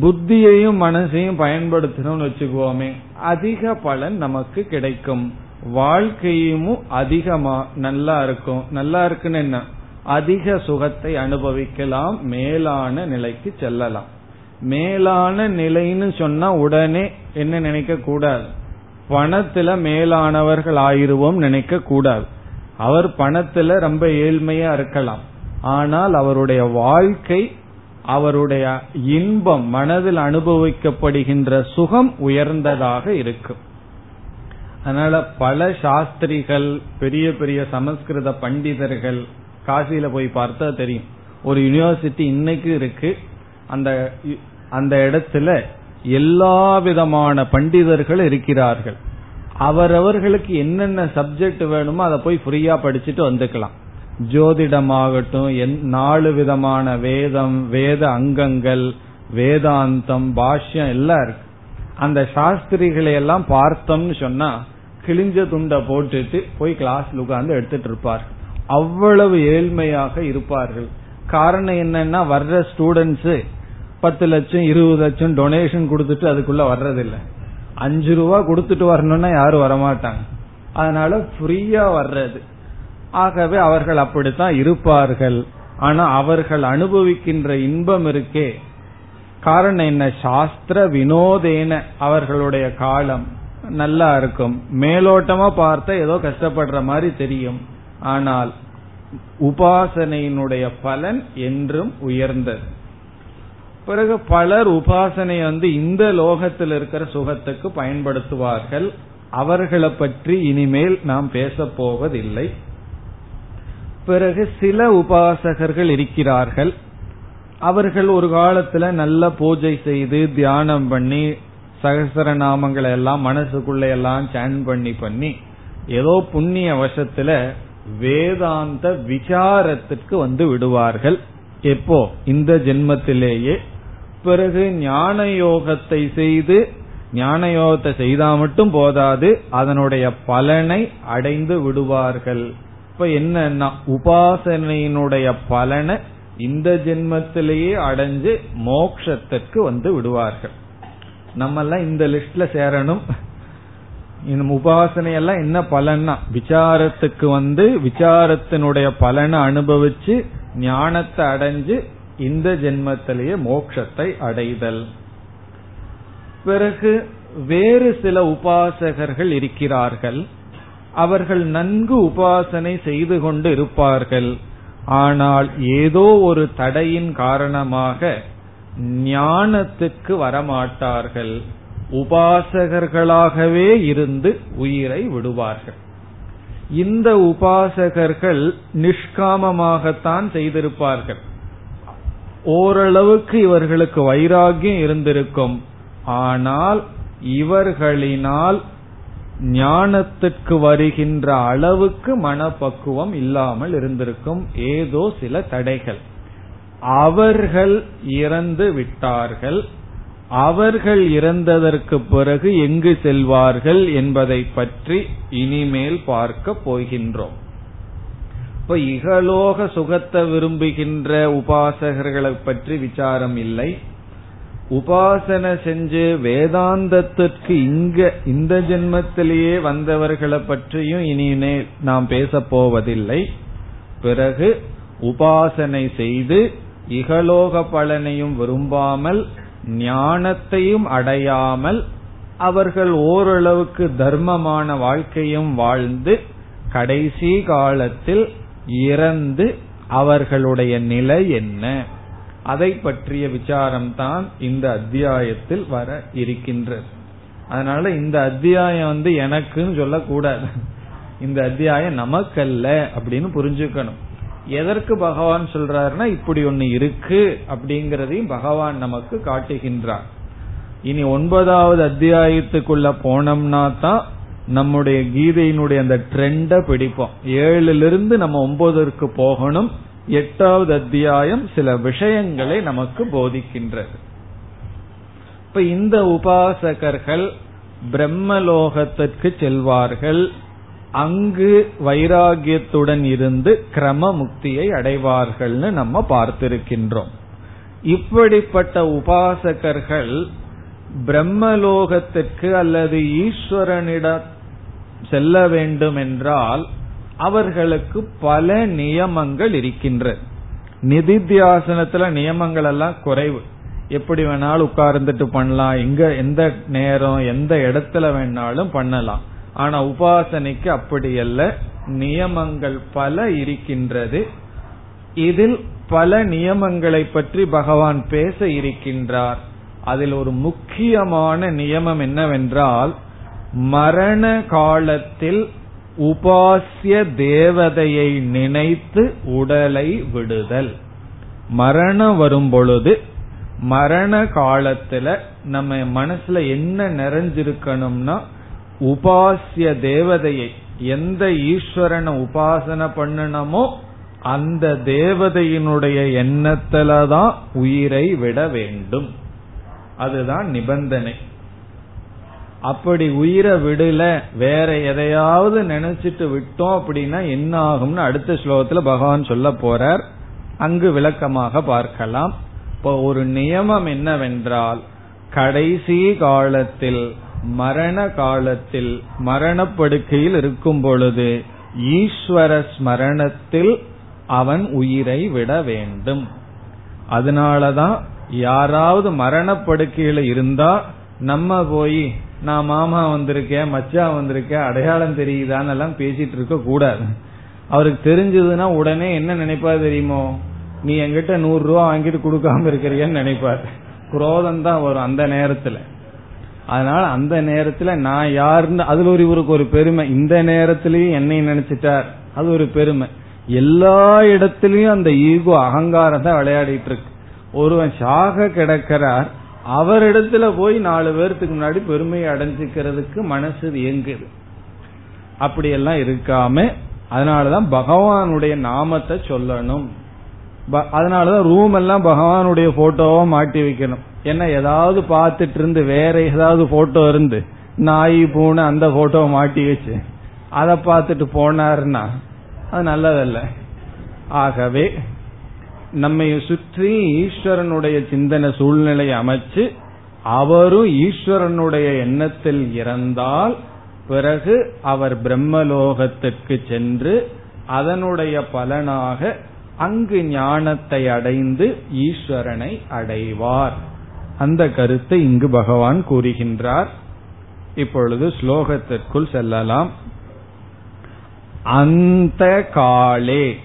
புத்தியையும் மனசையும் பயன்படுத்தணும்னு வச்சுக்குவோமே அதிக பலன் நமக்கு கிடைக்கும். வாழ்க்கையும் அதிகமா நல்லா இருக்கும். நல்லா இருக்குன்னு என்ன? அதிக சுகத்தை அனுபவிக்கலாம் மேலான நிலைக்கு செல்லலாம். மேலான நிலைன்னு சொன்னா உடனே என்ன நினைக்க கூடாது? பணத்துல மேலானவர்கள் ஆயிருவோம் நினைக்க கூடாது. அவர் பணத்துல ரொம்ப ஏழ்மையா இருக்கலாம். ஆனால் அவருடைய வாழ்க்கை அவருடைய இன்பம் மனதில் அனுபவிக்கப்படுகின்ற சுகம் உயர்ந்ததாக இருக்கும். அதனால பல சாஸ்திரிகள் பெரிய பெரிய சமஸ்கிருத பண்டிதர்கள் காசியில போய் பார்த்தா தெரியும். ஒரு யூனிவர்சிட்டி இன்னைக்கு இருக்கு. அந்த அந்த இடத்துல எல்லா விதமான பண்டிதர்கள் இருக்கிறார்கள். அவரவர்களுக்கு என்னென்ன சப்ஜெக்ட் வேணுமோ அதை போய் ஃப்ரீயா படிச்சுட்டு வந்துக்கலாம். ஜோதிடமாகட்டும் நாலு விதமான வேதம் வேத அங்கங்கள் வேதாந்தம் பாஷ்யம் எல்லாம் இருக்கு. அந்த சாஸ்திரிகளை எல்லாம் பார்த்தோம்னு சொன்னா கிழிஞ்ச துண்டை போட்டுட்டு போய் கிளாஸ்ல உட்கார்ந்து எடுத்துட்டு இருப்பார். அவ்வளவு ஏழ்மையாக இருப்பார்கள். காரணம் என்னன்னா வர்ற ஸ்டூடெண்ட்ஸ் பத்து லட்சம் இருபது லட்சம் டொனேஷன் கொடுத்துட்டு அதுக்குள்ள வர்றதில்லை. அஞ்சு ரூபா கொடுத்துட்டு வரணும்னா யாரும் வரமாட்டாங்க. அதனால ஃப்ரீயா வர்றது. ஆகவே அவர்கள் அப்படித்தான் இருப்பார்கள். ஆனா அவர்கள் அனுபவிக்கின்ற இன்பம் இருக்கே. காரணம் என்ன? சாஸ்திர வினோதேன அவர்களுடைய காலம். நல்லா இருக்கும். மேலோட்டமா பார்த்தா ஏதோ கஷ்டப்படுற மாதிரி தெரியும். ஆனால் உபாசனையினுடைய பலன் என்றும் உயர்ந்தது. பிறகு பலர் உபாசனை வந்து இந்த லோகத்தில் இருக்கிற சுகத்துக்கு பயன்படுத்துவார்கள். அவர்களை பற்றி இனிமேல் நாம் பேச போவதில்லை. பிறகு சில உபாசகர்கள் இருக்கிறார்கள். அவர்கள் ஒரு காலத்துல நல்ல பூஜை செய்து தியானம் பண்ணி சகசர நாமங்களை எல்லாம் மனசுக்குள்ள எல்லாம் சேன் பண்ணி பண்ணி ஏதோ புண்ணிய வசத்துல வேதாந்த விசாரத்திற்கு வந்து விடுவார்கள். எப்போ? இந்த ஜென்மத்திலேயே. பிறகு ஞான யோகத்தை செய்து ஞான யோகத்தை செய்தா மட்டும் போதாது அதனுடைய பலனை அடைந்து விடுவார்கள். இப்ப என்னன்னா உபாசனையினுடைய பலனை இந்த ஜென்மத்திலேயே அடைஞ்சு மோக்ஷத்திற்கு வந்து விடுவார்கள். நம்ம எல்லாம் இந்த லிஸ்ட்ல சேரணும். இந்த உபாசனையெல்லாம் என்ன பலன்னா விசாரத்துக்கு வந்து விசாரத்தினுடைய பலனை அனுபவிச்சு ஞானத்தை அடைஞ்சு இந்த ஜென்மத்திலேயே மோட்சத்தை அடைதல். பிறகு வேறு சில உபாசகர்கள் இருக்கிறார்கள். அவர்கள் நன்கு உபாசனை செய்து கொண்டு இருப்பார்கள். ஆனால் ஏதோ ஒரு தடையின் காரணமாக ஞானத்துக்கு வரமாட்டார்கள். உபாசகர்களாகவே இருந்து உயிரை விடுவார்கள். இந்த உபாசகர்கள் நிஷ்காமமாகத்தான் செய்திருப்பார்கள். ஓரளவுக்கு இவர்களுக்கு வைராகியம் இருந்திருக்கும். ஆனால் இவர்களினால் ஞானத்துக்கு வருகின்ற அளவுக்கு மனப்பக்குவம் இல்லாமல் இருந்திருக்கும். ஏதோ சில தடைகள். அவர்கள் இறந்து விட்டார்கள். அவர்கள் இறந்ததற்கு பிறகு எங்கு செல்வார்கள் என்பதை பற்றி இனிமேல் பார்க்க போகின்றோம். இப்ப இகலோக சுகத்தை விரும்புகின்ற உபாசகர்களை பற்றி விசாரம் இல்லை. உபாசனை செஞ்சு வேதாந்தத்திற்கு இங்க இந்த ஜென்மத்திலேயே வந்தவர்களை பற்றியும் இனிமே நாம் பேசப் போவதில்லை. பிறகு உபாசனை செய்து இகலோக பலனையும் விரும்பாமல் ஞானத்தையும் அடையாமல் அவர்கள் ஓரளவுக்கு தர்மமான வாழ்க்கையும் வாழ்ந்து கடைசி காலத்தில் இறந்து அவர்களுடைய நிலை என்ன? அதை பற்றிய விசாரம்தான் இந்த அத்தியாயத்தில் வர இருக்கின்றது. அதனால இந்த அத்தியாயம் வந்து எனக்குன்னு சொல்லக்கூடாது. இந்த அத்தியாயம் நமக்கல்ல அப்படின்னு புரிஞ்சுக்கணும். எதற்கு பகவான் சொல்றாருன்னா இப்படி ஒன்னு இருக்கு அப்படிங்கறதையும் பகவான் நமக்கு காட்டுகின்றார். இனி ஒன்பதாவது அத்தியாயத்துக்குள்ள போனோம்னா தான் நம்முடைய கீதையினுடைய அந்த ட்ரெண்ட பிடிப்போம். ஏழுல இருந்து நம்ம ஒன்பதற்கு போகணும். எட்டாவது அத்தியாயம் சில விஷயங்களை நமக்கு போதிக்கின்றது. இப்ப இந்த உபாசகர்கள் பிரம்மலோகத்திற்கு செல்வார்கள். அங்கு வைராகியத்துடன் இருந்து கிரம முக்தியை அடைவார்கள்னு நம்ம பார்த்திருக்கின்றோம். இப்படிப்பட்ட உபாசகர்கள் பிரம்மலோகத்திற்கு அல்லது ஈஸ்வரனிடம் செல்ல வேண்டும் என்றால் அவர்களுக்கு பல நியமங்கள் இருக்கின்றது நிதித்தியாசனத்துல நியமங்கள் எல்லாம் குறைவு. எப்படி வேணாலும் உட்கார்ந்துட்டு பண்ணலாம். எங்க எந்த நேரம் எந்த இடத்துல வேணாலும் பண்ணலாம். ஆனா உபாசனைக்கு அப்படி அல்ல. நியமங்கள் பல இருக்கின்றது. இதில் பல நியமங்களை பற்றி பகவான் பேச இருக்கின்றார். அதில் ஒரு முக்கியமான நியமம் என்னவென்றால் மரண காலத்தில் உபாசிய தேவதையை நினைத்து உடலை விடுதல். மரணம் வரும் பொழுது மரண காலத்துல நம்ம மனசுல என்ன நிறைஞ்சிருக்கணும்னா உபாசிய தேவதையை எந்த ஈஸ்வரனை உபாசனை பண்ணணுமோ அந்த தேவதையினுடைய எண்ணத்துலதான் உயிரை விட வேண்டும். அதுதான் நிபந்தனை. அப்படி உயிரை விடல வேற எதையாவது நினைச்சிட்டு விட்டோம் அப்படின்னா என்ன ஆகும்னு அடுத்த ஸ்லோகத்துல பகவான் சொல்ல போறார். அங்கு விளக்கமாக பார்க்கலாம். இப்போ ஒரு நியமம் என்னவென்றால் கடைசி காலத்தில் மரண காலத்தில் மரணப்படுக்கையில் இருக்கும் பொழுது ஈஸ்வர ஸ்மரணத்தில் அவன் உயிரை விட வேண்டும். அதனாலதான் யாராவது மரணப்படுக்கையில இருந்தா நம்ம போய் நான் மாமா வந்திருக்கேன் மச்சா வந்திருக்கேன் அடையாளம் தெரியுதான்னு எல்லாம் பேசிட்டு இருக்க கூடாது. அவருக்கு தெரிஞ்சதுன்னா உடனே என்ன நினைப்பாரு தெரியுமோ? நீ எங்கிட்ட நூறு ரூபா வாங்கிட்டு கொடுக்காம இருக்கிறியன்னு நினைப்பாரு. குரோதம் தான் வரும் அந்த நேரத்துல. அதனால அந்த நேரத்துல நான் யாருன்னு அதுல ஒரு இவருக்கு ஒரு பெருமை. இந்த நேரத்திலயும் என்னை நினைச்சிட்டார். அது ஒரு பெருமை. எல்லா இடத்திலயும் அந்த ஈகோ அகங்காரம் தான் விளையாடிட்டு இருக்கு. ஒருவன் சாக கிடக்கிறார். அவரிடத்துல போய் நாலு பேர்த்துக்கு முன்னாடி பெருமையை அடைஞ்சுக்கிறதுக்கு மனசு இயங்குது. அப்படியெல்லாம் இருக்காம அதனாலதான் பகவானுடைய நாமத்தை சொல்லணும். அதனாலதான் ரூம் எல்லாம் பகவானுடைய போட்டோவா மாட்டி வைக்கணும். ஏன்னா ஏதாவது பார்த்துட்டு இருந்து வேற ஏதாவது போட்டோ இருந்து நாய் பூனை அந்த போட்டோவை மாட்டி வச்சு அதை பார்த்துட்டு போனாருன்னா அது நல்லதல்ல. ஆகவே நம்மை சுற்றி ஈஸ்வரனுடைய சிந்தனை சூழ்நிலை அமைச்சு அவரும் ஈஸ்வரனுடைய எண்ணத்தில் இறந்தால் பிறகு அவர் பிரம்மலோகத்திற்கு சென்று அதனுடைய பலனாக அங்கு ஞானத்தை அடைந்து ஈஸ்வரனை அடைவார். அந்த கருத்தை இங்கு பகவான் கூறுகின்றார். இப்பொழுது ஸ்லோகத்திற்குள் செல்லலாம். அந்த காலே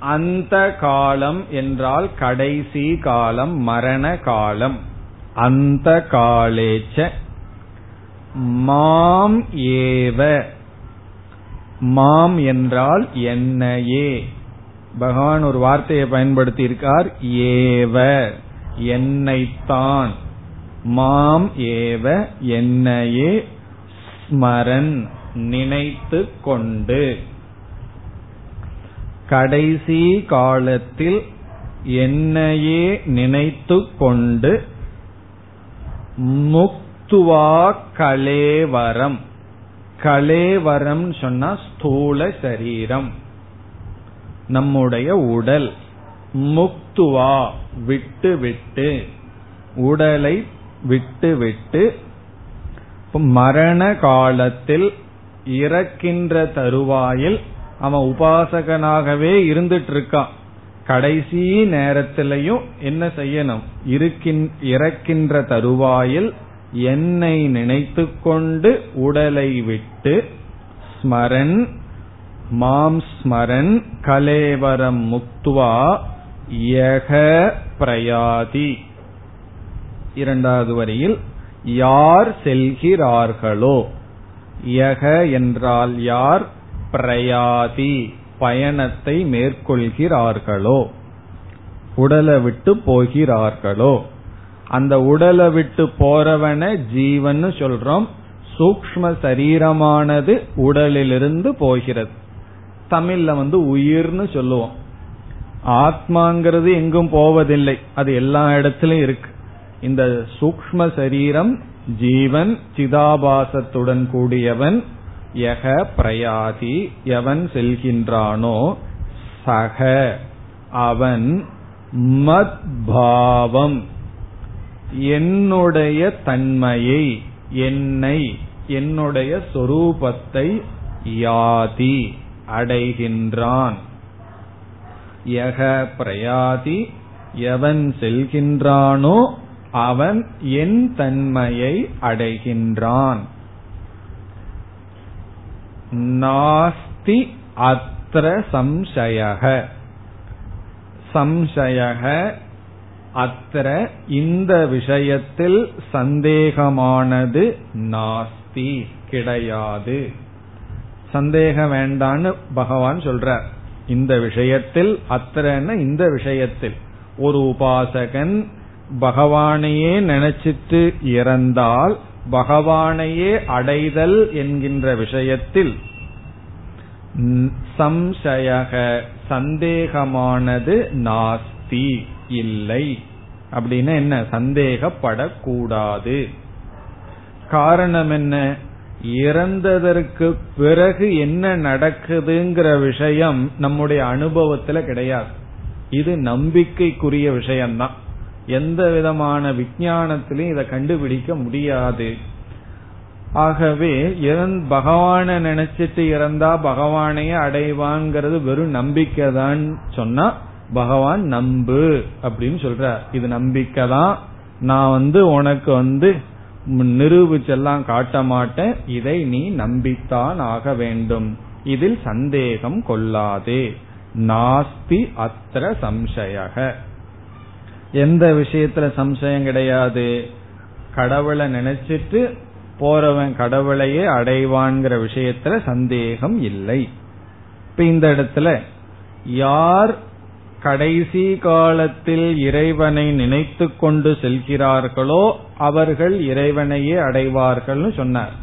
அந்த காலம் என்றால் கடைசி காலம் மரண காலம். அந்த காலேச்ச மாம் ஏவ மாம் என்றால் என்னையே. பகவான் ஒரு வார்த்தையை பயன்படுத்தி இருக்கார் ஏவ என்னைத்தான். மாம் ஏவ என்னையே ஸ்மரன் நினைத்து கொண்டு. கடைசி காலத்தில் என்னையே நினைத்து கொண்டு முக்துவா கலேவரம். கலேவரம் சொன்னா ஸ்தூல சரீரம். நம்முடைய உடல். முக்துவா. விட்டு விட்டு உடலை விட்டு விட்டு மரண காலத்தில் இறக்கின்ற தருவாயில் அவன் உபாசகனாகவே இருந்துட்டு இருக்கான் கடைசி நேரத்திலையும் என்ன செய்யணும்? இருக்கின் இறக்கின்ற தருவாயில் என்னை நினைத்து கொண்டு உடலை விட்டு ஸ்மரன் மாம் ஸ்மரன் கலேவரம் முக்துவா யக பிரயாதி. இரண்டாவது வரியில் யார் செல்கிறார்களோ. யக என்றால் யார்? பிரயாதி. பயணத்தை மேற்கொள்கிறார்களோ. உடலை விட்டு போகிறார்களோ. அந்த உடலை விட்டு போறவன ஜீவன் சொல்றோம். சூக்ம சரீரமானது உடலிலிருந்து போகிறது. தமிழ்ல வந்து உயிர்னு சொல்லுவோம். ஆத்மாங்கிறது எங்கும் போவதில்லை. அது எல்லா இடத்திலும் இருக்கு. இந்த சூக்ம சரீரம் ஜீவன் சிதாபாசத்துடன் கூடியவன் யக பிரயாதி எவன் செல்கின்றானோ சக அவன் மத்பாவம் என்னுடைய தன்மையை என்னை என்னுடைய சொரூபத்தை யாதி அடைகின்றான். யக பிரயாதி எவன் செல்கின்றானோ அவன் என் தன்மையை அடைகின்றான். நாஸ்தி அத்திர சம்சயக. சம்சயக அத்திர இந்த விஷயத்தில் சந்தேகமானது நாஸ்தி கிடையாது. சந்தேகம் வேண்டான்னு பகவான் சொல்றார். இந்த விஷயத்தில் அத்தனை இந்த விஷயத்தில். ஒரு உபாசகன் பகவானையே நினைச்சிட்டு இறந்தால் பகவானையே அடைதல் என்கின்ற விஷயத்தில் சம்சயக சந்தேகமானது நாஸ்தி இல்லை. அப்படின்னு என்ன? சந்தேகப்படக்கூடாது. காரணம் என்ன? இறந்ததற்கு பிறகு என்ன நடக்குதுங்கிற விஷயம் நம்முடைய அனுபவத்துல கிடையாது. இது நம்பிக்கைக்குரிய விஷயம்தான். எந்த விதமான விஜயானத்திலையும் இதை கண்டுபிடிக்க முடியாது. ஆகவே பகவான நினைச்சிட்டு இறந்தா பகவானையே அடைவாங்கிறது வெறும் நம்பிக்கை தான் சொன்னா பகவான் நம்பு அப்படின்னு சொல்ற இது நம்பிக்கை தான் நான் வந்து உனக்கு வந்து நிரூபிச்செல்லாம் காட்ட மாட்டேன் இதை நீ நம்பித்தான் ஆக வேண்டும். இதில் சந்தேகம் கொள்ளாதே. நாஸ்தி அத்திர சம்சயக. எந்த விஷயத்துல சம்சயம் கிடையாது? கடவுளை நினைச்சிட்டு போறவன் கடவுளையே அடைவான்கிற விஷயத்துல சந்தேகம் இல்லை. இப்ப இந்த இடத்துல யார் கடைசி காலத்தில் இறைவனை நினைத்து கொண்டு செல்கிறார்களோ அவர்கள் இறைவனையே அடைவார்கள்னு சொன்னார்.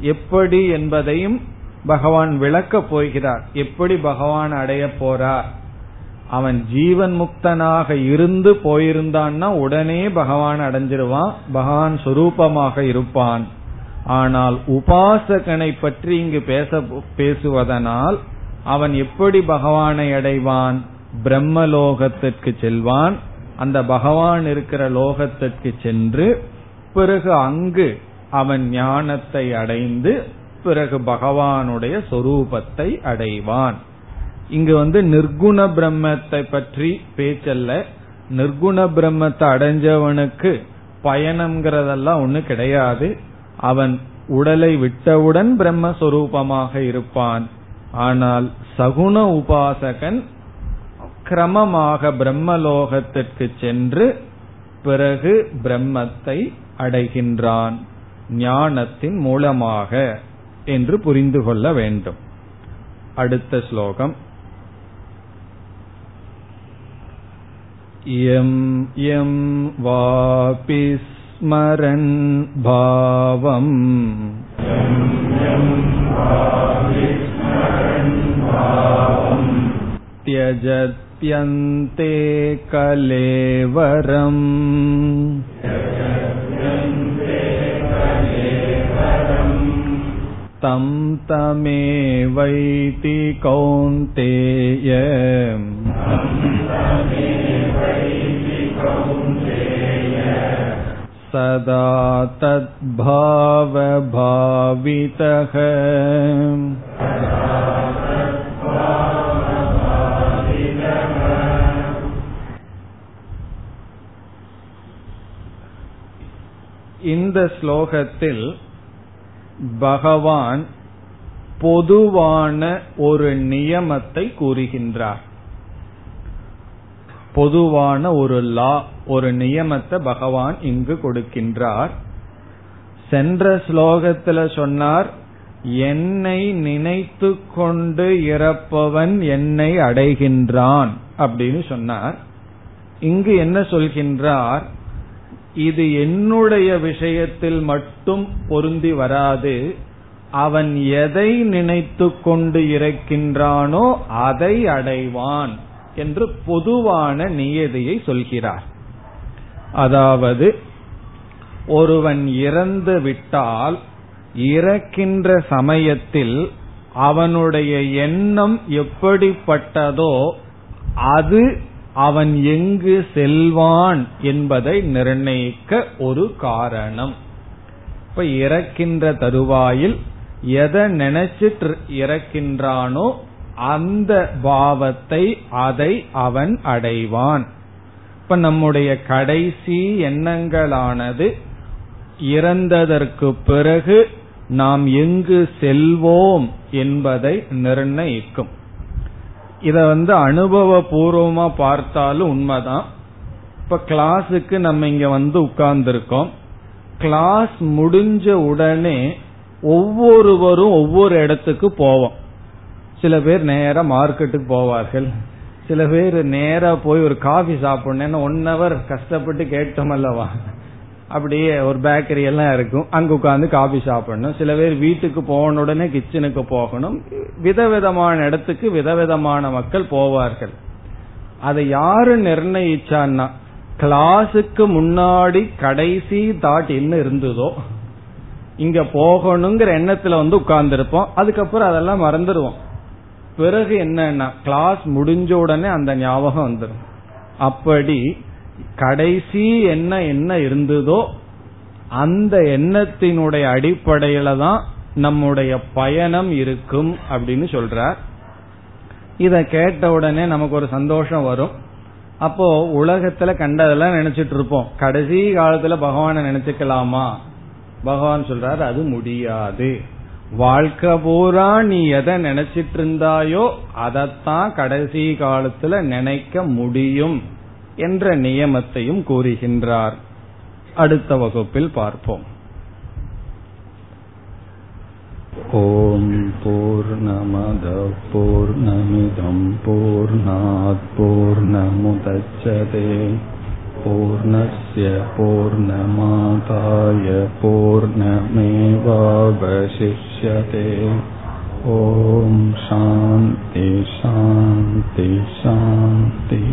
எப்படி என்பதையும் பகவான் விளக்கப் போகிறார். எப்படி பகவான் அடைய போறார்? அவன் ஜீவன் முக்தனாக இருந்து போயிருந்தான்னா உடனே பகவான் அடைஞ்சிருவான் பகவான் சுரூபமாக இருப்பான். ஆனால் உபாசகனை பற்றி இங்கு பேச பேசுவதனால் அவன் எப்படி பகவானை அடைவான்? பிரம்மலோகத்திற்கு செல்வான். அந்த பகவான் இருக்கிற லோகத்திற்கு சென்று பிறகு அங்கு அவன் ஞானத்தை அடைந்து பிறகு பகவானுடைய சொரூபத்தை அடைவான். இங்கு வந்து நிர்குண பிரம்மத்தை பற்றி பேச்சல்ல. நிர்குண பிரம்மத்தை அடைஞ்சவனுக்கு பயணம்ங்கிறதெல்லாம் ஒண்ணு கிடையாது. அவன் உடலை விட்டவுடன் பிரம்மஸ்வரூபமாக இருப்பான். ஆனால் சகுண உபாசகன் கிரமமாக பிரம்மலோகத்திற்கு சென்று பிறகு பிரம்மத்தை அடைகின்றான் ஞானத்தின் மூலமாக என்று புரிந்து கொள்ள வேண்டும் அடுத்த ஸ்லோகம் यं यं वापि स्मरन् भावम् त्यजत्यन्ते कलेवरम् तं तमेवैति कौन्तेय सदा तद्भावभावितः இந்த ஸ்லோகத்தில் பகவான் பொதுவான ஒரு நியமத்தை கூறுகின்றார். பொதுவான ஒரு லா ஒரு நியமத்தை பகவான் இங்கு கொடுக்கின்றார். சென்ற ஸ்லோகத்துல சொன்னார் என்னை நினைத்து கொண்டு இறப்பவன் என்னை அடைகின்றான் அப்படின்னு சொன்னார். இங்கு என்ன சொல்கின்றார்? இது என்னுடைய விஷயத்தில் மட்டும் பொருந்தி வராது. அவன் எதை நினைத்து கொண்டு இறக்கின்றானோ அதை அடைவான் என்று பொதுவான நியதியை சொல்கிறார். அதாவது ஒருவன் இறந்து விட்டால் இறக்கின்ற சமயத்தில் அவனுடைய எண்ணம் எப்படிப்பட்டதோ அது அவன் எங்கு செல்வான் என்பதை நிர்ணயிக்க ஒரு காரணம். இப்ப இறக்கின்ற தருவாயில் எதை நினைச்சிட்டு இறக்கின்றானோ அந்த பாவத்தை அதை அவன் அடைவான். இப்ப நம்முடைய கடைசி எண்ணங்களானது இறந்ததற்கு பிறகு நாம் எங்கு செல்வோம் என்பதை நிர்ணயிக்கும். இத வந்து அனுபவ பூர்வமா பார்த்தாலும் உண்மைதான். இப்ப கிளாஸுக்கு நம்ம இங்க வந்து உட்கார்ந்துருக்கோம். கிளாஸ் முடிஞ்ச உடனே ஒவ்வொருவரும் ஒவ்வொரு இடத்துக்கு போவோம். சில பேர் நேரா மார்க்கெட்டுக்கு போவார்கள். சில பேர் நேரா போய் ஒரு காஃபி சாப்பிடணும் ஒன் ஹவர் கஷ்டப்பட்டு கேட்டோம் அல்லவா? அப்படியே ஒரு பேக்கரி எல்லாம் இருக்கும். அங்க உட்காந்து காபி சாப்பிடணும். சில பேர் வீட்டுக்கு போன உடனே கிச்சனுக்கு போகணும். விதவிதமான இடத்துக்கு விதவிதமான மக்கள் போவார்கள். அதை யாரு நிர்ணயிச்சான்னா கிளாஸுக்கு முன்னாடி கடைசி தாட் என்ன இருந்ததோ இங்க போகணுங்கிற எண்ணத்துல வந்து உட்கார்ந்துருப்போம். அதுக்கப்புறம் அதெல்லாம் மறந்துடுவோம். பிறகு என்னன்னா கிளாஸ் முடிஞ்ச உடனே அந்த ஞாபகம் வந்துடும் அப்படி கடைசி என்ன என்ன இருந்ததோ அந்த எண்ணத்தினுடைய அடிப்படையில தான் நம்முடைய பயணம் இருக்கும் அப்படின்னு சொல்றார். இத கேட்ட உடனே நமக்கு ஒரு சந்தோஷம் வரும். அப்போ உலகத்துல கண்டதெல்லாம் நினைச்சிட்டு இருப்போம். கடைசி காலத்துல பகவானை நினைச்சுக்கலாமா? பகவான் சொல்றாரு அது முடியாது. வாழ்க்கை பூரா நீ எதை நினைச்சிட்டு இருந்தாயோ அதைத்தான் கடைசி காலத்துல நினைக்க முடியும். என்ற நியமத்தையும் கூறுகின்றார். அடுத்த வகுப்பில் பார்ப்போம். ஓம் பூர்ணமத பூர்ணமிதம் பூர்ணாத் பூர்ணமுதச்சதே. பூர்ணஸ்ய பூர்ணமாதாய பூர்ணமேவாவசிஷ்யதே. ஓம் சாந்தி சாந்தி சாந்தி.